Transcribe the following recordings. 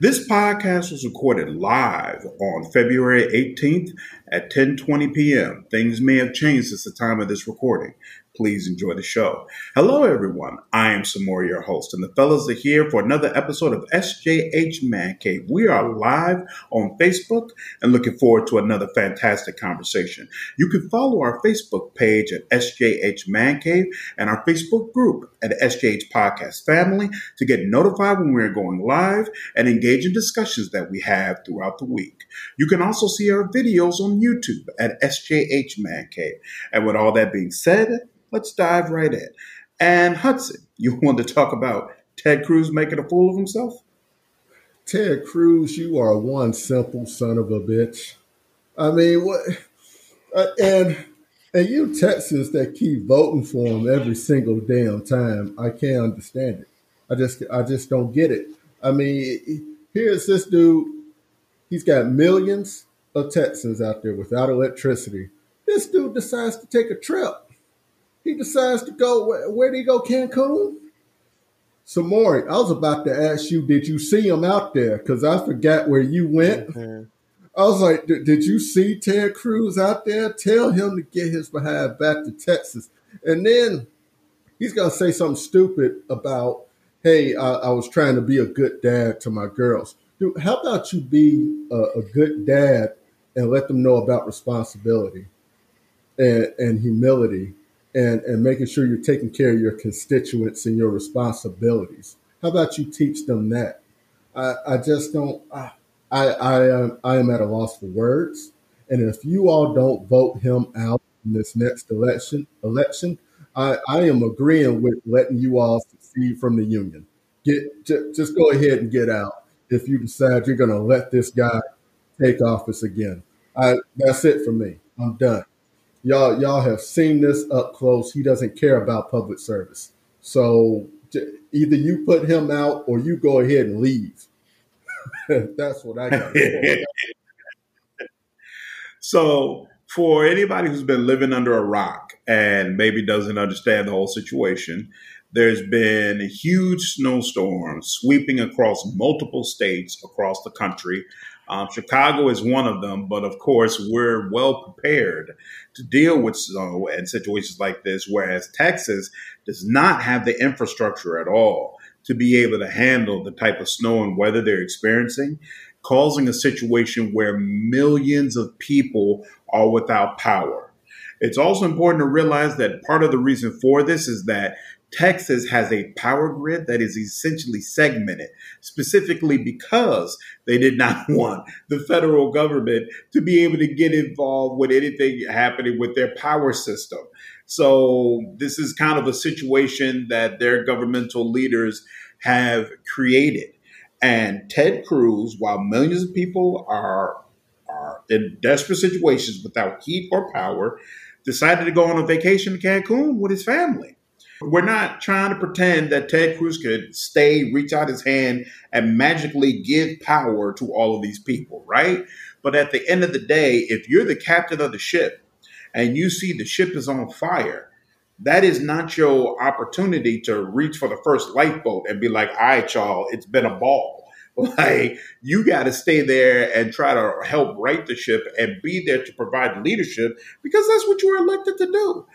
This podcast was recorded live on February 18th at 10:20 p.m. Things may have changed since the time of this recording. Please enjoy the show. Hello, everyone. I am Samori, your host, and the fellas are here for another episode of SJH Man Cave. We are live on Facebook and looking forward to another fantastic conversation. You can follow our Facebook page at SJH Man Cave and our Facebook group at SJH Podcast Family to get notified when we're going live and engage in discussions that we have throughout the week. You can also see our videos on YouTube at SJH Man Cave. And with all that being said, let's dive right in. And Hudson, you want to talk about Ted Cruz making a fool of himself? Ted Cruz, you are one simple son of a bitch. I mean, what? Uh, and and you Texans that keep voting for him every single damn time, I can't understand it. I just I just don't get it. I mean, here's this dude. He's got millions of Texans out there without electricity. This dude decides to take a trip he decides to go. Where, where did he go? Cancun. Samori, I was about to ask you, did you see him out there? Because I forgot where you went. Mm-hmm. I was like, did you see Ted Cruz out there? Tell him to get his behind back to Texas. And then he's going to say something stupid about, hey, I, I, was trying to be a good dad to my girls. Dude, how about you be a, a good dad and let them know about responsibility and, and humility and, and making sure you're taking care of your constituents and your responsibilities. How about you teach them that? I, I just don't, I, I, I, am, I am at a loss for words. And if you all don't vote him out in this next election, election, I, I am agreeing with letting you all secede from the union. Get j- just go ahead and get out if you decide you're going to let this guy take office again. I, that's it for me. I'm done y'all y'all have seen this up close. He doesn't care about public service. So either you put him out or you go ahead and leave. That's what I got. so for anybody who's been living under a rock and maybe doesn't understand the whole situation, there's been huge snowstorms sweeping across multiple states across the country um, Chicago is one of them, but of course, we're well prepared to deal with snow and situations like this, whereas Texas does not have the infrastructure at all to be able to handle the type of snow and weather they're experiencing, causing a situation where millions of people are without power. It's also important to realize that part of the reason for this is that Texas has a power grid that is essentially segmented, specifically because they did not want the federal government to be able to get involved with anything happening with their power system. So, this is kind of a situation that their governmental leaders have created. And Ted Cruz, while millions of people are, are in desperate situations without heat or power, decided to go on a vacation to Cancun with his family. We're not trying to pretend that Ted Cruz could stay, reach out his hand, and magically give power to all of these people, right? But at the end of the day, if you're the captain of the ship and you see the ship is on fire, that is not your opportunity to reach for the first lifeboat and be like, all right, y'all, it's been a ball. Like, you got to stay there and try to help right the ship and be there to provide leadership because that's what you were elected to do.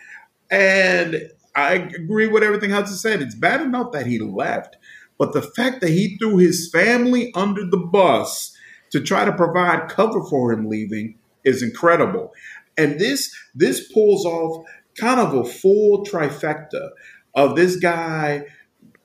And I agree with everything Hudson said. It's bad enough that he left, but the fact that he threw his family under the bus to try to provide cover for him leaving is incredible. And this this pulls off kind of a full trifecta of this guy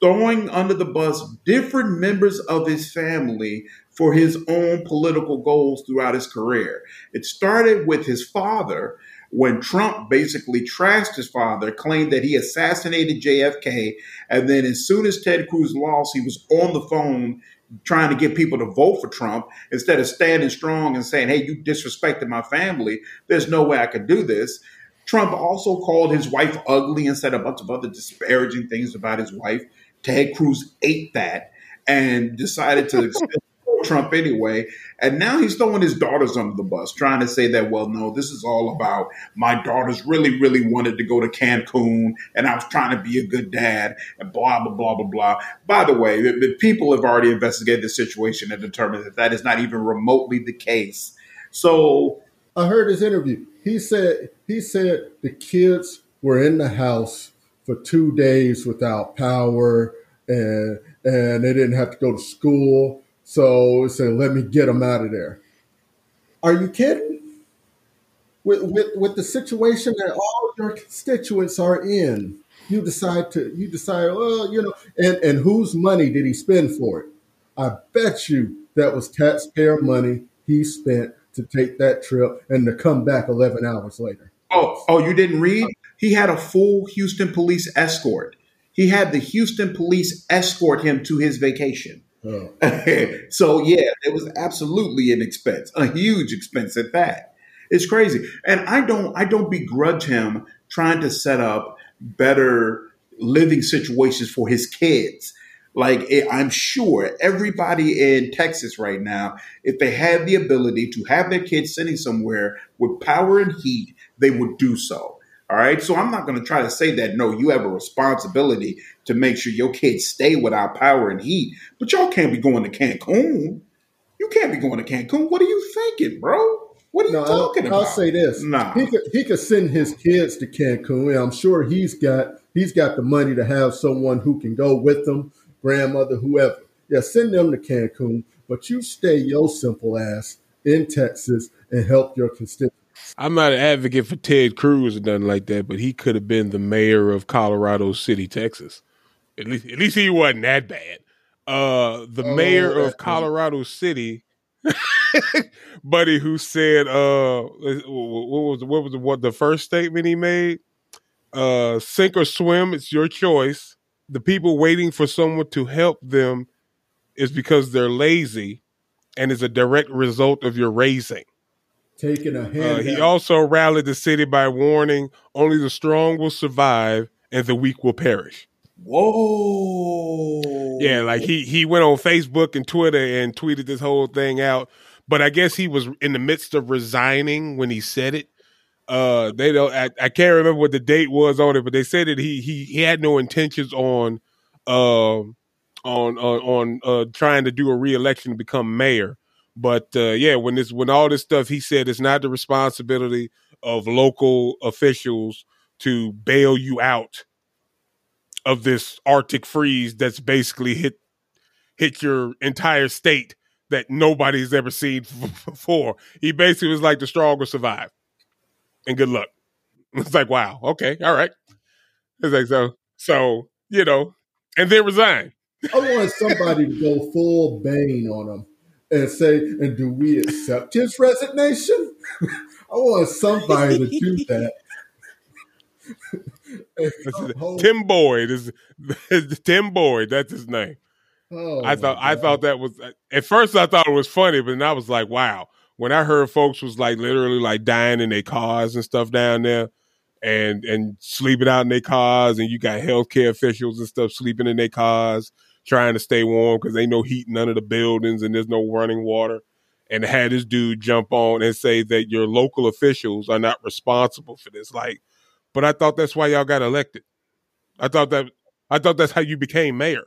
throwing under the bus different members of his family for his own political goals throughout his career. It started with his father when Trump basically trashed his father, claimed that he assassinated JFK, and then as soon as Ted Cruz lost, he was on the phone trying to get people to vote for Trump instead of standing strong and saying, "Hey, you disrespected my family. There's no way I could do this." Trump also called his wife ugly and said a bunch of other disparaging things about his wife. Ted Cruz ate that and decided to Trump anyway. And now he's throwing his daughters under the bus, trying to say that, well, no, this is all about my daughters really, really wanted to go to Cancun and I was trying to be a good dad and blah, blah, blah, blah, blah. By the way, the, the people have already investigated the situation and determined that that is not even remotely the case. So I heard his interview. He said he said the kids were in the house for two days without power and and they didn't have to go to school. So said, let me get him out of there. Are you kidding? With, with, with the situation that all your constituents are in, you decide to you decide, well, you know, and, and whose money did he spend for it? I bet you that was taxpayer money he spent to take that trip and to come back 11 hours later. Oh, oh, you didn't read? He had a full Houston police escort. He had the Houston police escort him to his vacation. So yeah, it was absolutely an expense, a huge expense at that. It's crazy, and I don't, I don't begrudge him trying to set up better living situations for his kids. Like eh, I'm sure everybody in Texas right now, if they had the ability to have their kids sitting somewhere with power and heat, they would do so. All right. So I'm not going to try to say that, no, you have a responsibility to make sure your kids stay without power and heat, but y'all can't be going to Cancun. You can't be going to Cancun. What are you thinking, bro? What are you no, talking I'll, about? I'll say this. Nah. He could he could send his kids to Cancun. I'm sure he's got he's got the money to have someone who can go with them, grandmother, whoever. Yeah, send them to Cancun, but you stay your simple ass in Texas and help your constituents. I'm not an advocate for Ted Cruz or nothing like that, but he could have been the mayor of Colorado City, Texas. At least, at least he wasn't that bad. Uh, the oh, mayor of Colorado City, buddy, who said, uh, what was what was the, what the first statement he made? Uh, sink or swim, it's your choice. The people waiting for someone to help them is because they're lazy, and is a direct result of your raising taking a hand. Uh, he also rallied the city by warning only the strong will survive and the weak will perish. Whoa. Yeah, like he he went on Facebook and Twitter and tweeted this whole thing out. But I guess he was in the midst of resigning when he said it. Uh they don't I, I can't remember what the date was on it, but they said that he he, he had no intentions on um uh, on on on uh trying to do a reelection to become mayor. But uh, yeah, when this when all this stuff, he said it's not the responsibility of local officials to bail you out of this Arctic freeze that's basically hit hit your entire state that nobody's ever seen before. He basically was like the stronger survive, and good luck. It's like wow, okay, all right. It's like so, so you know, and then resign. I want somebody to go full Bane on him and say, and do we accept his resignation? I want somebody to do that. Tim Boyd is Tim Boyd. That's his name. Oh I thought I thought that was at first I thought it was funny, but then I was like, wow. When I heard folks was like literally like dying in their cars and stuff down there, and and sleeping out in their cars, and you got healthcare officials and stuff sleeping in their cars, trying to stay warm because they no heat none of the buildings and there's no running water. And had this dude jump on and say that your local officials are not responsible for this. Like, but I thought that's why y'all got elected. I thought that I thought that's how you became mayor.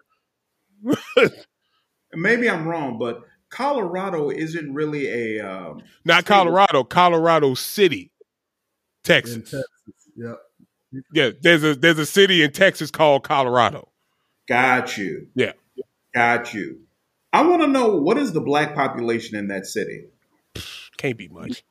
Maybe I'm wrong, but Colorado isn't really a um, not Colorado, Colorado City, Texas. Texas. Yeah, yeah. There's a there's a city in Texas called Colorado. Got you. Yeah. Got you. I want to know what is the black population in that city? Can't be much.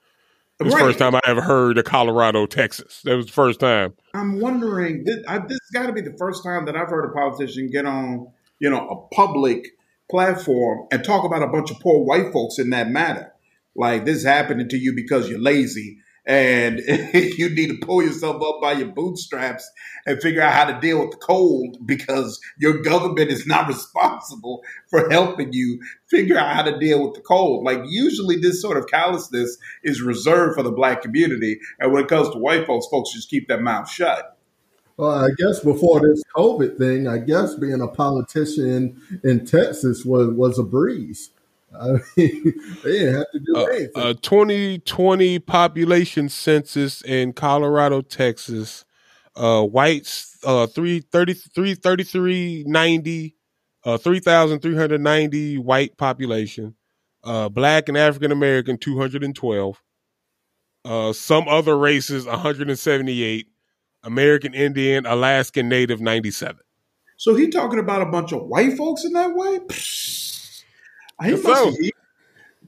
It was right. the first time I ever heard of Colorado, Texas. That was the first time. I'm wondering. This, I, this has got to be the first time that I've heard a politician get on, you know, a public platform and talk about a bunch of poor white folks in that matter. Like this is happening to you because you're lazy and you need to pull yourself up by your bootstraps and figure out how to deal with the cold because your government is not responsible for helping you figure out how to deal with the cold. Like usually this sort of callousness is reserved for the black community. And when it comes to white folks, folks just keep their mouth shut. Well, I guess before this COVID thing, I guess being a politician in Texas was, was a breeze. I mean, they didn't have to do uh, anything. A 2020 population census in Colorado, Texas. Uh, whites, uh, 333, 3390, uh, 3,390 white population. Uh, black and African American, 212. Uh, some other races, 178. American Indian, Alaskan Native, 97. So he talking about a bunch of white folks in that way? Psh, he Yes, so. he-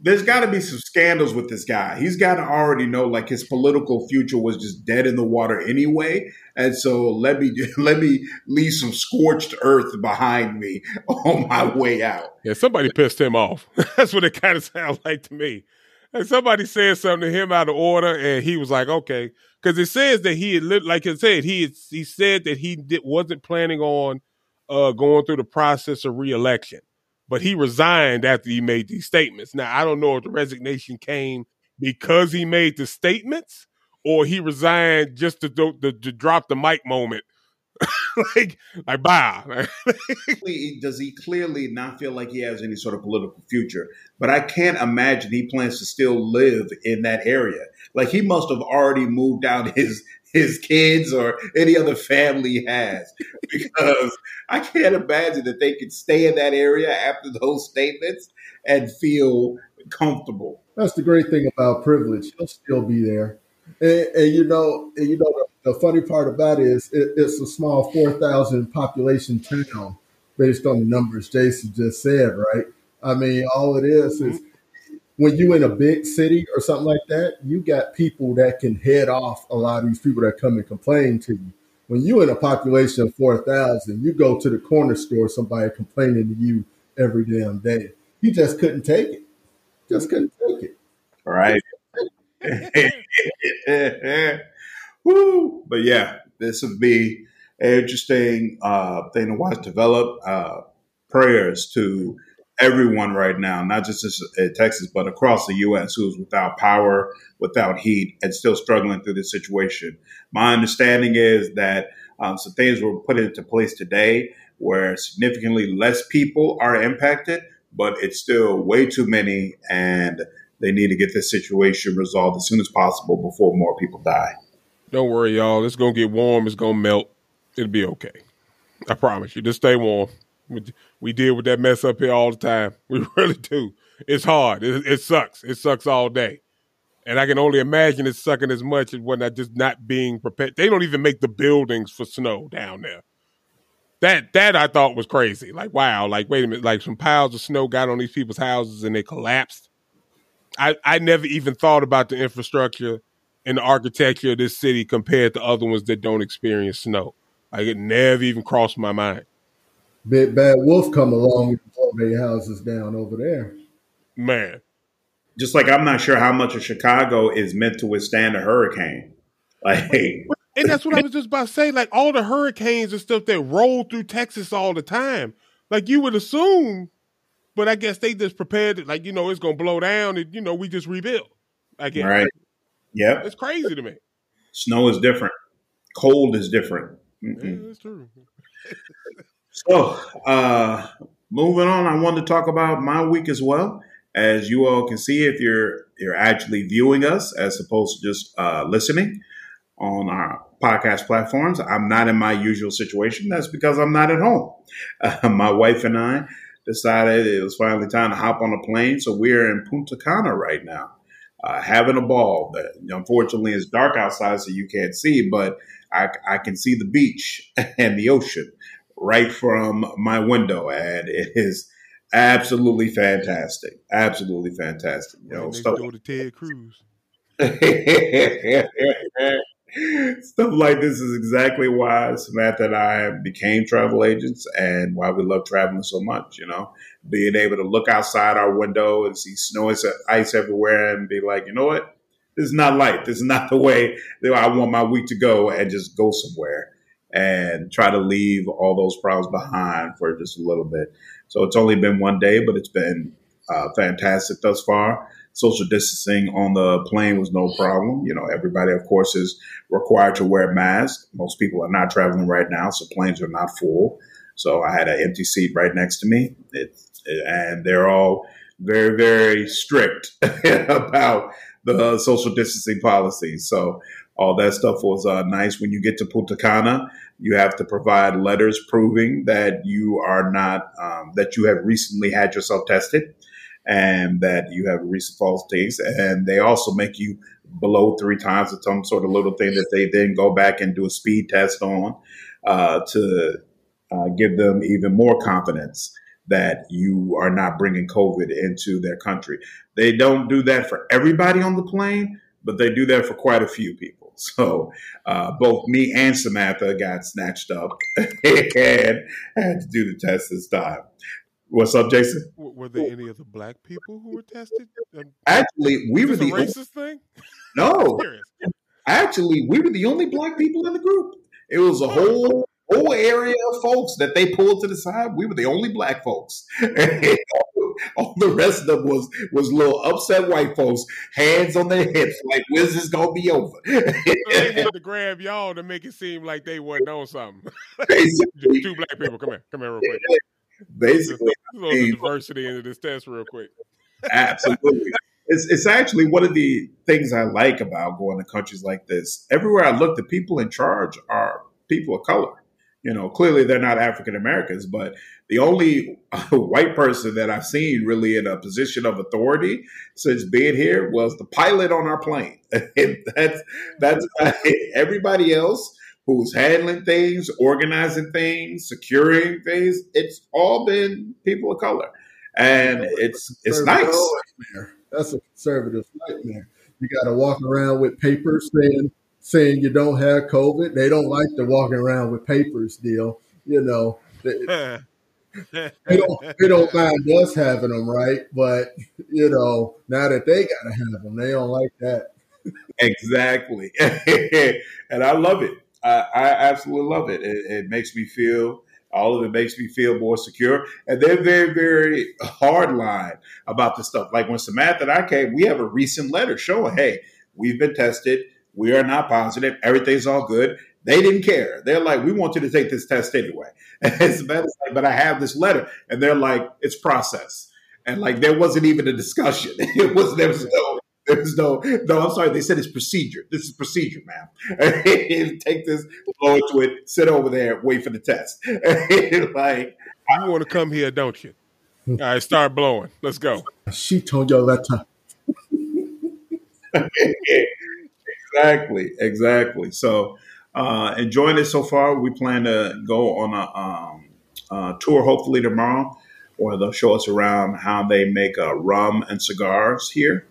there's got to be some scandals with this guy. He's got to already know like his political future was just dead in the water anyway, and so let me let me leave some scorched earth behind me on my way out. Yeah, somebody pissed him off. That's what it kind of sounds like to me. Like somebody said something to him out of order, and he was like, "Okay," because it says that he had, like it said, he had, he said that he did, wasn't planning on uh, going through the process of reelection, but he resigned after he made these statements. Now, I don't know if the resignation came because he made the statements, or he resigned just to do, to, to drop the mic moment, like like bye. Does he clearly not feel like he has any sort of political future? But I can't imagine he plans to still live in that area. Like he must have already moved out his his kids or any other family has because I can't imagine that they could stay in that area after those statements and feel comfortable. That's the great thing about privilege. He'll still be there. And, and you know, and you know, the, the funny part about it is it, it's a small 4,000 population town based on the numbers Jason just said, right? I mean, all it is is mm-hmm. When you in a big city or something like that, you got people that can head off a lot of these people that come and complain to you. When you in a population of 4,000, you go to the corner store, somebody complaining to you every damn day. He just couldn't take it. Just couldn't take it. All right. Woo. But yeah, this would be an interesting uh, thing to watch develop. Uh, prayers to everyone right now, not just in Texas, but across the U.S., who is without power, without heat, and still struggling through this situation. My understanding is that um, some things were put into place today where significantly less people are impacted, but it's still way too many, and they need to get this situation resolved as soon as possible before more people die. Don't worry, y'all. It's gonna get warm. It's gonna melt. It'll be okay. I promise you. Just stay warm. We, deal with that mess up here all the time. We really do. It's hard. It, it sucks. It sucks all day. And I can only imagine it's sucking as much as when I just not being prepared. They don't even make the buildings for snow down there. That that I thought was crazy. Like wow. Like wait a minute. Like some piles of snow got on these people's houses and they collapsed. I I never even thought about the infrastructure and the architecture of this city compared to other ones that don't experience snow. Like it never even crossed my mind. Big bad wolf come along and blow their houses down over there. Man, Just like I'm not sure how much of Chicago is meant to withstand a hurricane. Like, and that's what I was just about to say. Like all the hurricanes and stuff that roll through Texas all the time. Like you would assume, but I guess they just prepared it. Like you know, it's gonna blow down, and you know, we just rebuild. I guess right? Yep. it's crazy to me. Snow is different. Cold is different. Yeah, that's true. So, uh, moving on, I wanted to talk about my week as well. As you all can see, if you're you're actually viewing us as opposed to just uh, listening on our podcast platforms, I'm not in my usual situation. That's because I'm not at home. Uh, my wife and I decided it was finally time to hop on a plane, so we're in Punta Cana right now, uh, having a ball. But unfortunately, it's dark outside, so you can't see, but I, I can see the beach and the ocean right from my window, and it is absolutely fantastic. Absolutely fantastic. You know, stuff, do the Ted Cruz. stuff like this is exactly why Samantha and I became travel agents and why we love traveling so much. You know, being able to look outside our window and see snow and ice everywhere, and be like, you know what. This is not life. This is not the way that I want my week to go and just go somewhere and try to leave all those problems behind for just a little bit. So it's only been one day, but it's been uh, fantastic thus far. Social distancing on the plane was no problem. You know, everybody, of course, is required to wear masks. Most people are not traveling right now, so planes are not full. So I had an empty seat right next to me, it, and they're all very, very strict about the social distancing policies. So all that stuff was uh, nice. When you get to Punta Cana, you have to provide letters proving that you are not um, that you have recently had yourself tested and that you have recent false dates. And they also make you below three times or some sort of little thing that they then go back and do a speed test on uh, to uh, give them even more confidence that you are not bringing COVID into their country. They don't do that for everybody on the plane, but they do that for quite a few people. So uh, both me and Samantha got snatched up and had to do the test this time. What's up, Jason? Were there any other black people who were tested? Actually, we were the racist thing. No, actually, we were the only black people in the group. It was a whole whole area of folks that they pulled to the side. We were the only black folks. all the rest of them was was little upset white folks, hands on their hips, like when's this gonna be over? they to grab y'all to make it seem like they wasn't on something. Two black people, come here, come here, real quick. Basically, a little diversity into this test, real quick. Absolutely. It's, it's actually one of the things I like about going to countries like this. Everywhere I look, the people in charge are people of color. You know, clearly they're not African Americans, but the only white person that I've seen really in a position of authority since being here was the pilot on our plane. that's that's everybody else who's handling things, organizing things, securing things. It's all been people of color, and it's it's nice. That's a conservative nightmare. You got to walk around with papers saying saying you don't have COVID. They don't like the walking around with papers deal. You know, they, they don't they don't mind us having them, right? But you know, now that they got to have them, they don't like that. exactly, and I love it. I, I absolutely love it. it. It makes me feel all of it makes me feel more secure. And they're very, very hard line about this stuff. Like when Samantha and I came, we have a recent letter showing, hey, we've been tested. We are not positive. Everything's all good. They didn't care. They're like, we want you to take this test anyway. And Samantha's like, but I have this letter. And they're like, it's process. And like, there wasn't even a discussion. It was, there was no, there's no, no, I'm sorry. They said it's procedure. This is procedure, ma'am. Take this, blow into it, sit over there, wait for the test. like, you want to come here, don't you? All right, start blowing. Let's go. She told your letter. Exactly, exactly. So, uh, enjoying it so far. We plan to go on a um, tour hopefully tomorrow, or they'll show us around how they make uh, rum and cigars here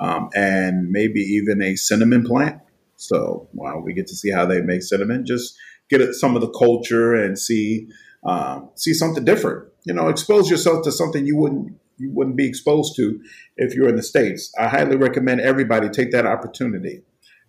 um, and maybe even a cinnamon plant. So wow, we get to see how they make cinnamon. Just get some of the culture and see um, see something different. You know, expose yourself to something you wouldn't you wouldn't be exposed to if you're in the states. I highly recommend everybody take that opportunity.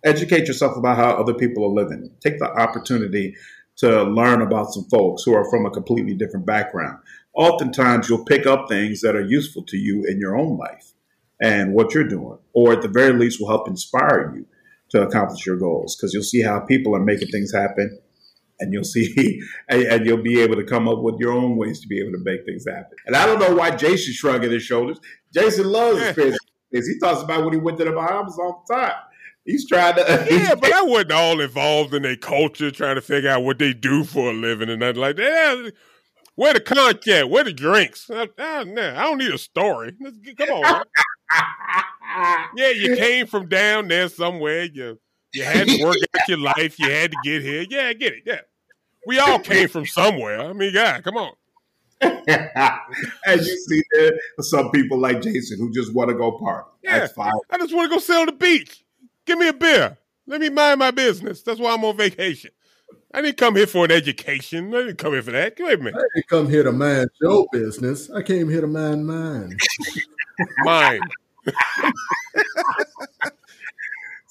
Educate yourself about how other people are living. Take the opportunity to learn about some folks who are from a completely different background. Oftentimes, you'll pick up things that are useful to you in your own life and what you're doing, or at the very least will help inspire you to accomplish your goals because you'll see how people are making things happen and you'll see and, and, you'll be able to come up with your own ways to be able to make things happen. And I don't know why Jason's shrugging his shoulders. Jason loves his He talks about when he went to the Bahamas all the time. He's trying to. yeah, but I wasn't all involved in their culture, trying to figure out what they do for a living and nothing like that. Where the content? Where the drinks? I, I, I don't need a story. Come on. yeah, you came from down there somewhere. You you had to work out your life. You had to get here. Yeah, I get it. Yeah, we all came from somewhere. I mean, God, come on. As you see, there some people like Jason who just want to go party. Yeah, That's fine. I just want to go sit on the beach. Give me a beer. Let me mind my business. That's why I'm on vacation. I didn't come here for an education. I didn't come here for that. Wait a minute. I didn't come here to mind your business. I came here to mind mine. mine.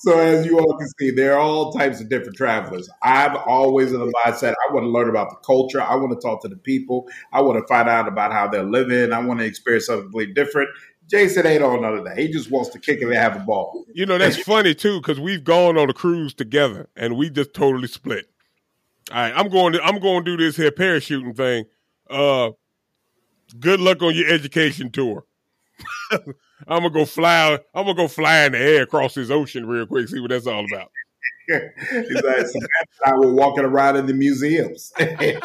so as you all can see, there are all types of different travelers. I'm always in the mindset I want to learn about the culture. I want to talk to the people. I want to find out about how they're living. I want to experience something completely different. Jason ain't on none of that. He just wants to kick it and have a ball. You know, that's funny too, because we've gone on a cruise together and we just totally split. All right, I'm going to I'm going to do this here parachuting thing. Uh good luck on your education tour. I'm gonna go fly. I'm gonna go fly in the air across this ocean real quick. See what that's all about. I was walking around in the museums. I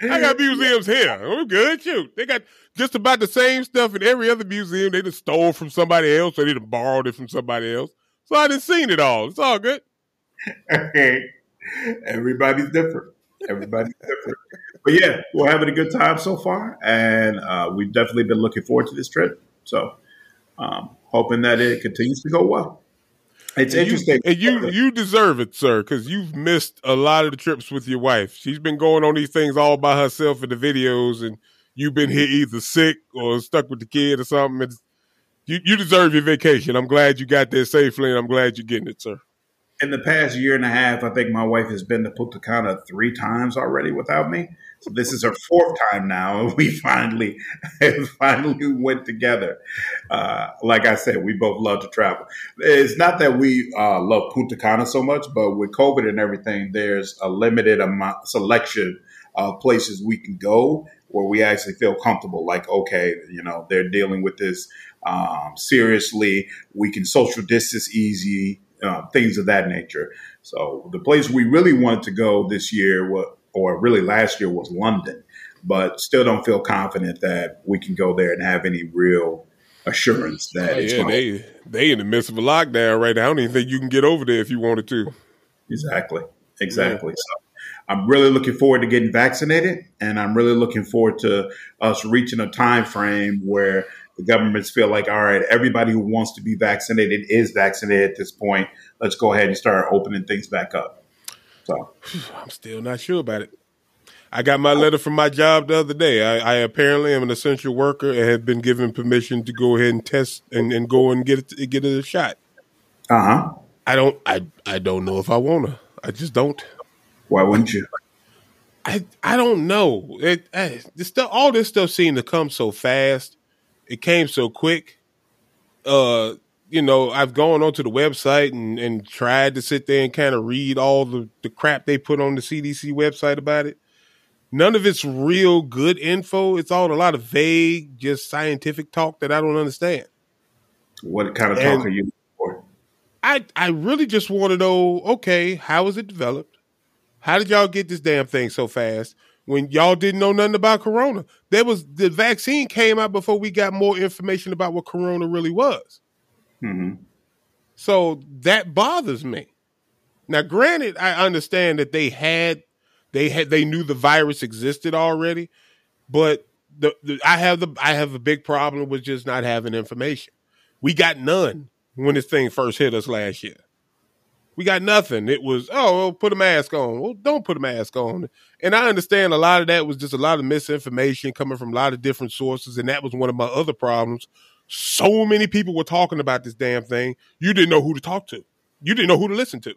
got museums here. I'm good. Shoot, they got just about the same stuff in every other museum. They just stole from somebody else, or they just borrowed it from somebody else. So I didn't seen it all. It's all good. Okay, everybody's different. Everybody's different. But yeah, we're having a good time so far, and uh, we've definitely been looking forward to this trip. So, um, hoping that it continues to go well. It's and interesting, you, and you you deserve it, sir, because you've missed a lot of the trips with your wife. She's been going on these things all by herself in the videos, and you've been here either sick or stuck with the kid or something. It's, you you deserve your vacation. I'm glad you got there safely, and I'm glad you're getting it, sir in the past year and a half, I think my wife has been to Punta Cana three times already without me. So this is her fourth time now, and we finally finally went together. Uh, like I said, we both love to travel. It's not that we uh, love Punta Cana so much, but with COVID and everything, there's a limited amount selection of places we can go where we actually feel comfortable. Like, okay, you know, they're dealing with this um, seriously. We can social distance easy uh, things of that nature. So the place we really wanted to go this year, or really last year, was London, but still don't feel confident that we can go there and have any real assurance that oh, yeah, they they in the midst of a lockdown right now. I don't even think you can get over there if you wanted to. Exactly, exactly. Yeah. So I'm really looking forward to getting vaccinated, and I'm really looking forward to us reaching a time frame where the governments feel like, all right, everybody who wants to be vaccinated is vaccinated at this point. Let's go ahead and start opening things back up. So I'm still not sure about it. I got my letter from my job the other day. I, I apparently am an essential worker and have been given permission to go ahead and test and, and go and get it, get it a shot. Uh huh. I don't. I I don't know if I wanna. I just don't. Why wouldn't you? I I don't know. It, I, this stuff, all this stuff seemed to come so fast it came so quick. Uh, you know, I've gone onto the website and, and tried to sit there and kind of read all the, the crap they put on the CDC website about it. None of it's real good info. It's all a lot of vague, just scientific talk that I don't understand. What kind of and talk are you for? I I really just want to know, okay, how was it developed? How did y'all get this damn thing so fast? When y'all didn't know nothing about corona. There was the vaccine came out before we got more information about what corona really was. Mm-hmm. So that bothers me. Now, granted, I understand that they had they had they knew the virus existed already, but the, the I have the I have a big problem with just not having information. We got none when this thing first hit us last year. We got nothing. It was, oh, well, put a mask on. Well, don't put a mask on. And I understand a lot of that was just a lot of misinformation coming from a lot of different sources. And that was one of my other problems. So many people were talking about this damn thing. You didn't know who to talk to. You didn't know who to listen to.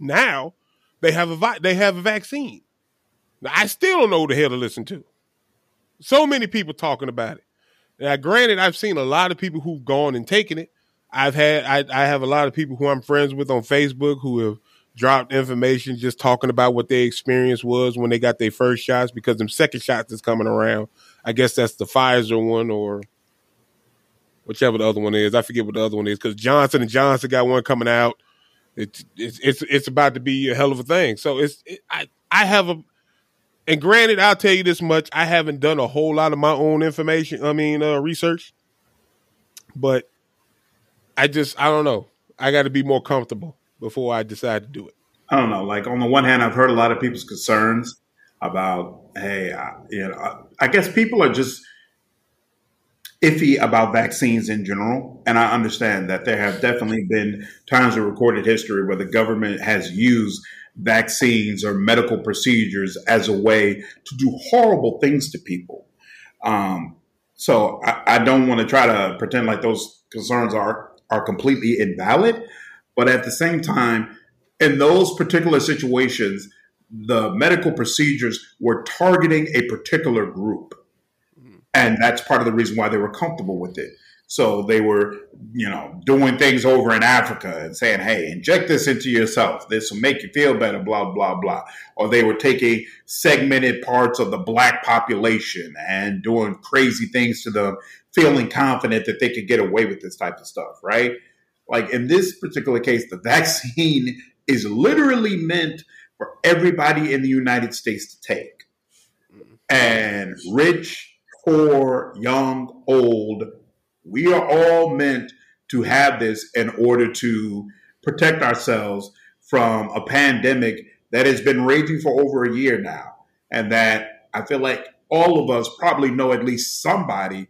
Now they have a vi- they have a vaccine. Now, I still don't know who the hell to listen to. So many people talking about it. Now, granted, I've seen a lot of people who've gone and taken it, I've had I, I have a lot of people who I'm friends with on Facebook who have dropped information just talking about what their experience was when they got their first shots because them second shots is coming around. I guess that's the Pfizer one or whichever the other one is. I forget what the other one is because Johnson and Johnson got one coming out. It's it's it's it's about to be a hell of a thing. So it's it, I I have a and granted, I'll tell you this much: I haven't done a whole lot of my own information. I mean, uh, research, but I just I don't know. I got to be more comfortable before I decide to do it. I don't know. Like on the one hand, I've heard a lot of people's concerns about, hey, I, you know, I, I guess people are just iffy about vaccines in general, and I understand that there have definitely been times in recorded history where the government has used vaccines or medical procedures as a way to do horrible things to people. Um, so I, I don't want to try to pretend like those concerns are are completely invalid. But at the same time, in those particular situations, the medical procedures were targeting a particular group. And that's part of the reason why they were comfortable with it. So they were, you know, doing things over in Africa and saying, hey, inject this into yourself. This will make you feel better, blah, blah, blah. Or they were taking segmented parts of the black population and doing crazy things to them, feeling confident that they could get away with this type of stuff, right? Like in this particular case, the vaccine is literally meant for everybody in the United States to take. Mm. And rich, poor, young, old, we are all meant to have this in order to protect ourselves from a pandemic that has been raging for over a year now. And that I feel like all of us probably know at least somebody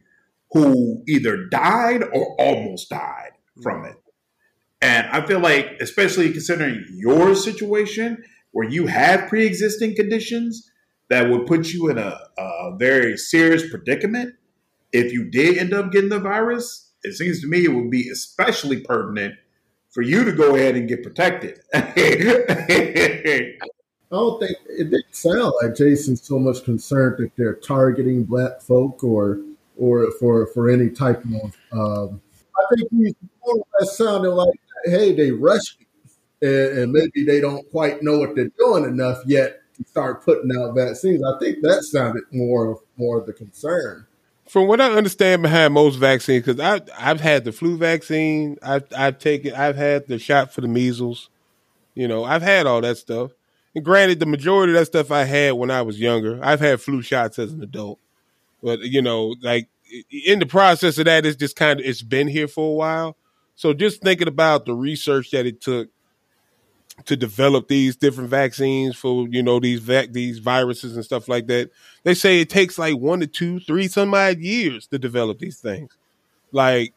who either died or almost died from it. And I feel like, especially considering your situation where you have pre existing conditions that would put you in a, a very serious predicament, if you did end up getting the virus, it seems to me it would be especially pertinent for you to go ahead and get protected. I don't think it didn't sound like Jason's so much concerned that they're targeting black folk or or for for any type of. Um, I think he's more or less sounding like, hey, they rushed and, and maybe they don't quite know what they're doing enough yet to start putting out vaccines. I think that sounded more more of the concern from what I understand behind most vaccines, because I I've had the flu vaccine, I've I've taken, I've had the shot for the measles, you know, I've had all that stuff. And granted, the majority of that stuff I had when I was younger. I've had flu shots as an adult, but you know, like in the process of that, it's just kind of it's been here for a while. So just thinking about the research that it took to develop these different vaccines for you know these vac- these viruses and stuff like that. They say it takes like one to two, three, some odd years to develop these things. Like,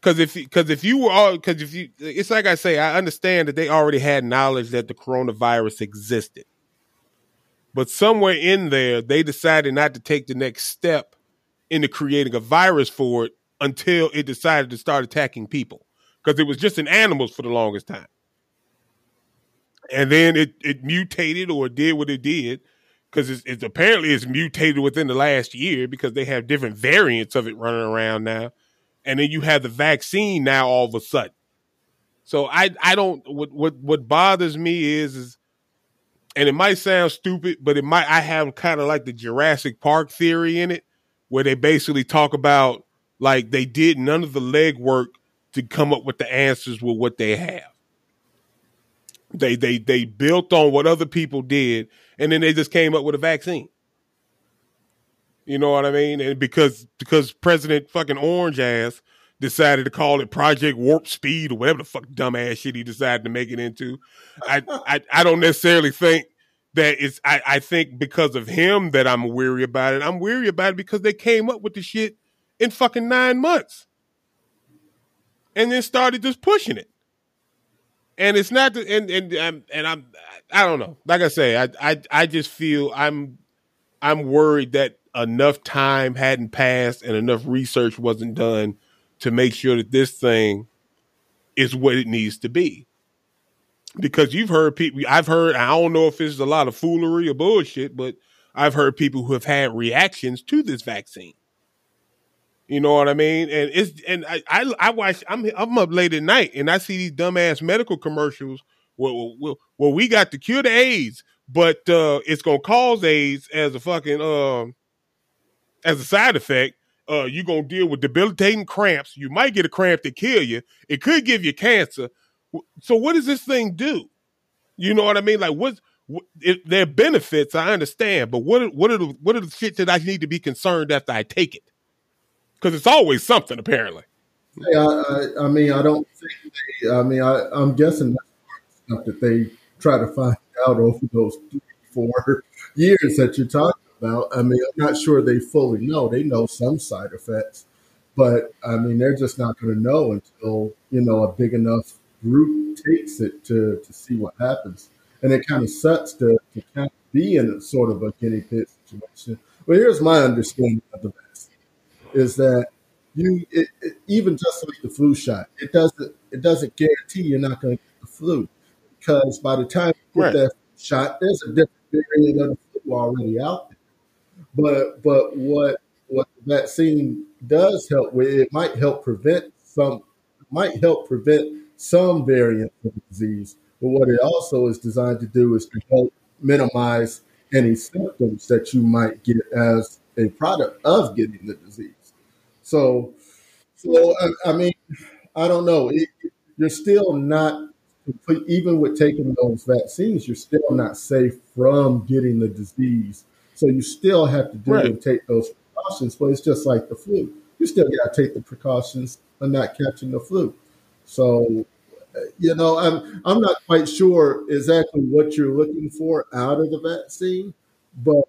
because if because if you were all because if you, it's like I say, I understand that they already had knowledge that the coronavirus existed, but somewhere in there they decided not to take the next step into creating a virus for it until it decided to start attacking people because it was just in animals for the longest time and then it it mutated or did what it did because it's, it's, apparently it's mutated within the last year because they have different variants of it running around now, and then you have the vaccine now all of a sudden. So I I don't what what what bothers me is is and it might sound stupid, but it might I have kind of like the Jurassic Park theory in it, where they basically talk about like they did none of the legwork to come up with the answers with what they have. They they they built on what other people did, and then they just came up with a vaccine. You know what I mean? And because because President fucking Orange ass decided to call it Project Warp Speed or whatever the fuck dumbass shit he decided to make it into, I I, I don't necessarily think that it's I, I think because of him that I'm weary about it. I'm weary about it because they came up with the shit in fucking nine months. And then started just pushing it and it's not the, and and I'm and I'm I don't know. Like I say, I I I just feel I'm I'm worried that enough time hadn't passed and enough research wasn't done to make sure that this thing is what it needs to be. Because you've heard people I've heard I don't know if it's a lot of foolery or bullshit, but I've heard people who have had reactions to this vaccine. You know what I mean? And it's and I I, I watch. I'm I'm up late at night and I see these dumbass medical commercials where, where, where we got to cure the AIDS, but uh, it's gonna cause AIDS as a fucking uh, as a side effect. Uh, you're gonna deal with debilitating cramps. You might get a cramp that kill you. It could give you cancer. So what does this thing do? You know what I mean? Like what's what it, their benefits, I understand, but what what are the what are the shit that I need to be concerned after I take it? Because it's always something apparently. I, I, I, mean, I don't think. They, I mean, I, am guessing stuff that they try to find out over those three, four years that you're talking about. I mean, I'm not sure they fully know. They know some side effects, but I mean, they're just not going to know until you know a big enough group takes it to to see what happens. And it kind of sucks to, to kind of be in a sort of a guinea pig situation. But here's my understanding of the is that you it, it, even just like the flu shot, it doesn't it doesn't guarantee you're not going to get the flu because by the time you get right. that shot, there's a different variant of the flu already out there. But but what what the vaccine does help with, it might help prevent some, might help prevent some variants of the disease. But what it also is designed to do is to help minimize any symptoms that you might get as a product of getting the disease. So, so I, I mean, I don't know. It, you're still not even with taking those vaccines, you're still not safe from getting the disease. So you still have to do right. and take those precautions. But it's just like the flu. You still got to take the precautions of not catching the flu. So, you know, I'm I'm not quite sure exactly what you're looking for out of the vaccine, but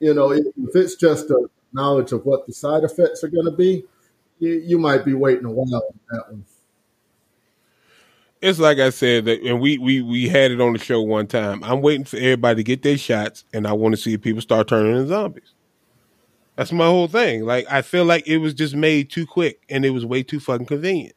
you know, if, if it's just a knowledge of what the side effects are going to be, you, you might be waiting a while on that one it's like I said, that, and we we we had it on the show one time. I'm waiting for everybody to get their shots, and I want to see people start turning into zombies. That's my whole thing. Like I feel like it was just made too quick, and it was way too fucking convenient.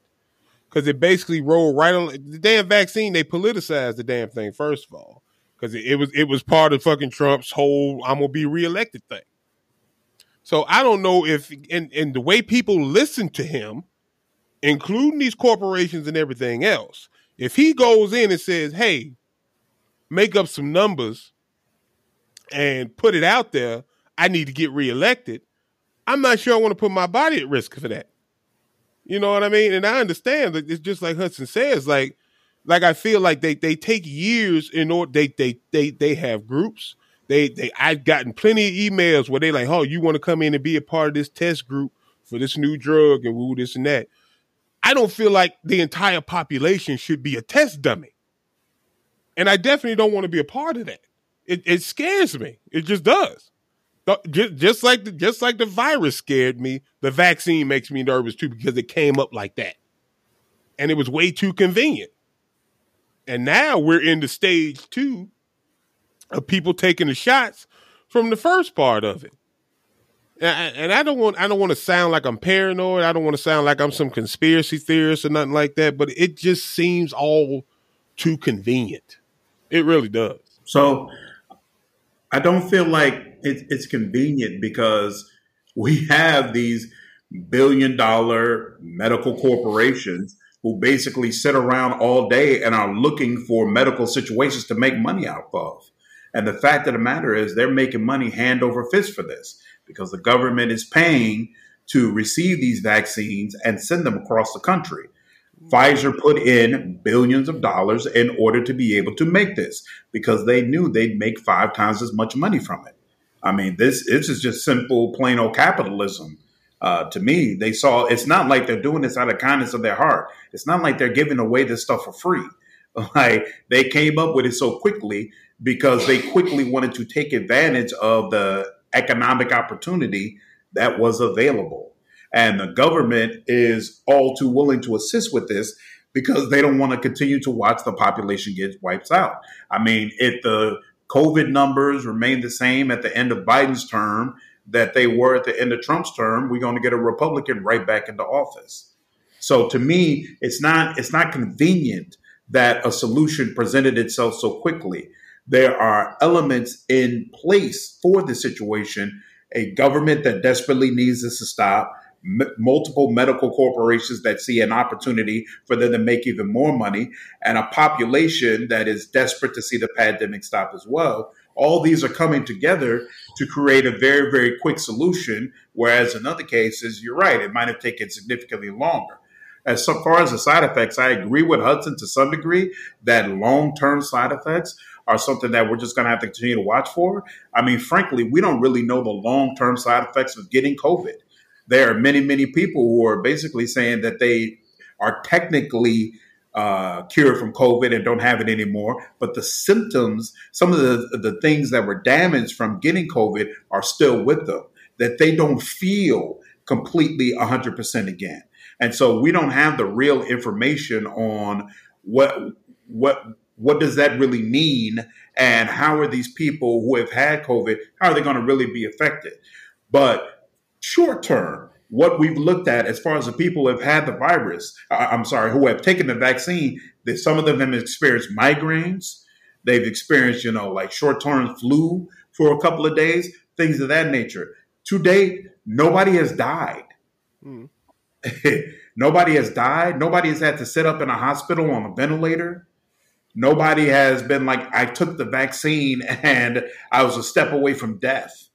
Because it basically rolled right on the damn vaccine. They politicized the damn thing first of all, because it, it was it was part of fucking Trump's whole "I'm gonna be reelected" thing. So I don't know if in in the way people listen to him, including these corporations and everything else, if he goes in and says, "Hey, make up some numbers and put it out there, I need to get reelected," I'm not sure I want to put my body at risk for that. You know what I mean? And I understand that it's just like Hudson says, like, like I feel like they they take years in order they they they they have groups. They they I've gotten plenty of emails where they like, oh, you want to come in and be a part of this test group for this new drug and woo this and that. I don't feel like the entire population should be a test dummy. And I definitely don't want to be a part of that. It, it scares me. It just does. Just, just like the, just like the virus scared me, the vaccine makes me nervous too because it came up like that, and it was way too convenient. And now we're in the stage two of people taking the shots from the first part of it and I don't want I don't want to sound like I'm paranoid. I don't want to sound like I'm some conspiracy theorist or nothing like that. But it just seems all too convenient. It really does. So I don't feel like it, it's convenient because we have these billion dollar medical corporations who basically sit around all day and are looking for medical situations to make money out of. And the fact of the matter is, they're making money hand over fist for this because the government is paying to receive these vaccines and send them across the country. Pfizer put in billions of dollars in order to be able to make this because they knew they'd make five times as much money from it. I mean, this this is just simple, plain old capitalism. Uh, to me, they saw it's not like they're doing this out of kindness of their heart. It's not like they're giving away this stuff for free. Like they came up with it so quickly because they quickly wanted to take advantage of the economic opportunity that was available. And the government is all too willing to assist with this because they don't want to continue to watch the population get wiped out. I mean, if the COVID numbers remain the same at the end of Biden's term that they were at the end of Trump's term, we're going to get a Republican right back into office. So to me, it's not it's not convenient that a solution presented itself so quickly there are elements in place for the situation. A government that desperately needs this to stop, m- multiple medical corporations that see an opportunity for them to make even more money, and a population that is desperate to see the pandemic stop as well. All these are coming together to create a very, very quick solution. Whereas in other cases, you're right, it might have taken significantly longer. As far as the side effects, I agree with Hudson to some degree that long term side effects are something that we're just going to have to continue to watch for. I mean, frankly, we don't really know the long term side effects of getting COVID. There are many, many people who are basically saying that they are technically uh, cured from COVID and don't have it anymore, but the symptoms, some of the, the things that were damaged from getting COVID are still with them, that they don't feel completely 100% again. And so we don't have the real information on what what what does that really mean? And how are these people who have had COVID, how are they going to really be affected? But short term, what we've looked at as far as the people who have had the virus, I'm sorry, who have taken the vaccine, that some of them have experienced migraines. They've experienced, you know, like short term flu for a couple of days, things of that nature. To date, nobody has died. Mm. nobody has died. Nobody has had to sit up in a hospital on a ventilator. Nobody has been like, I took the vaccine and I was a step away from death.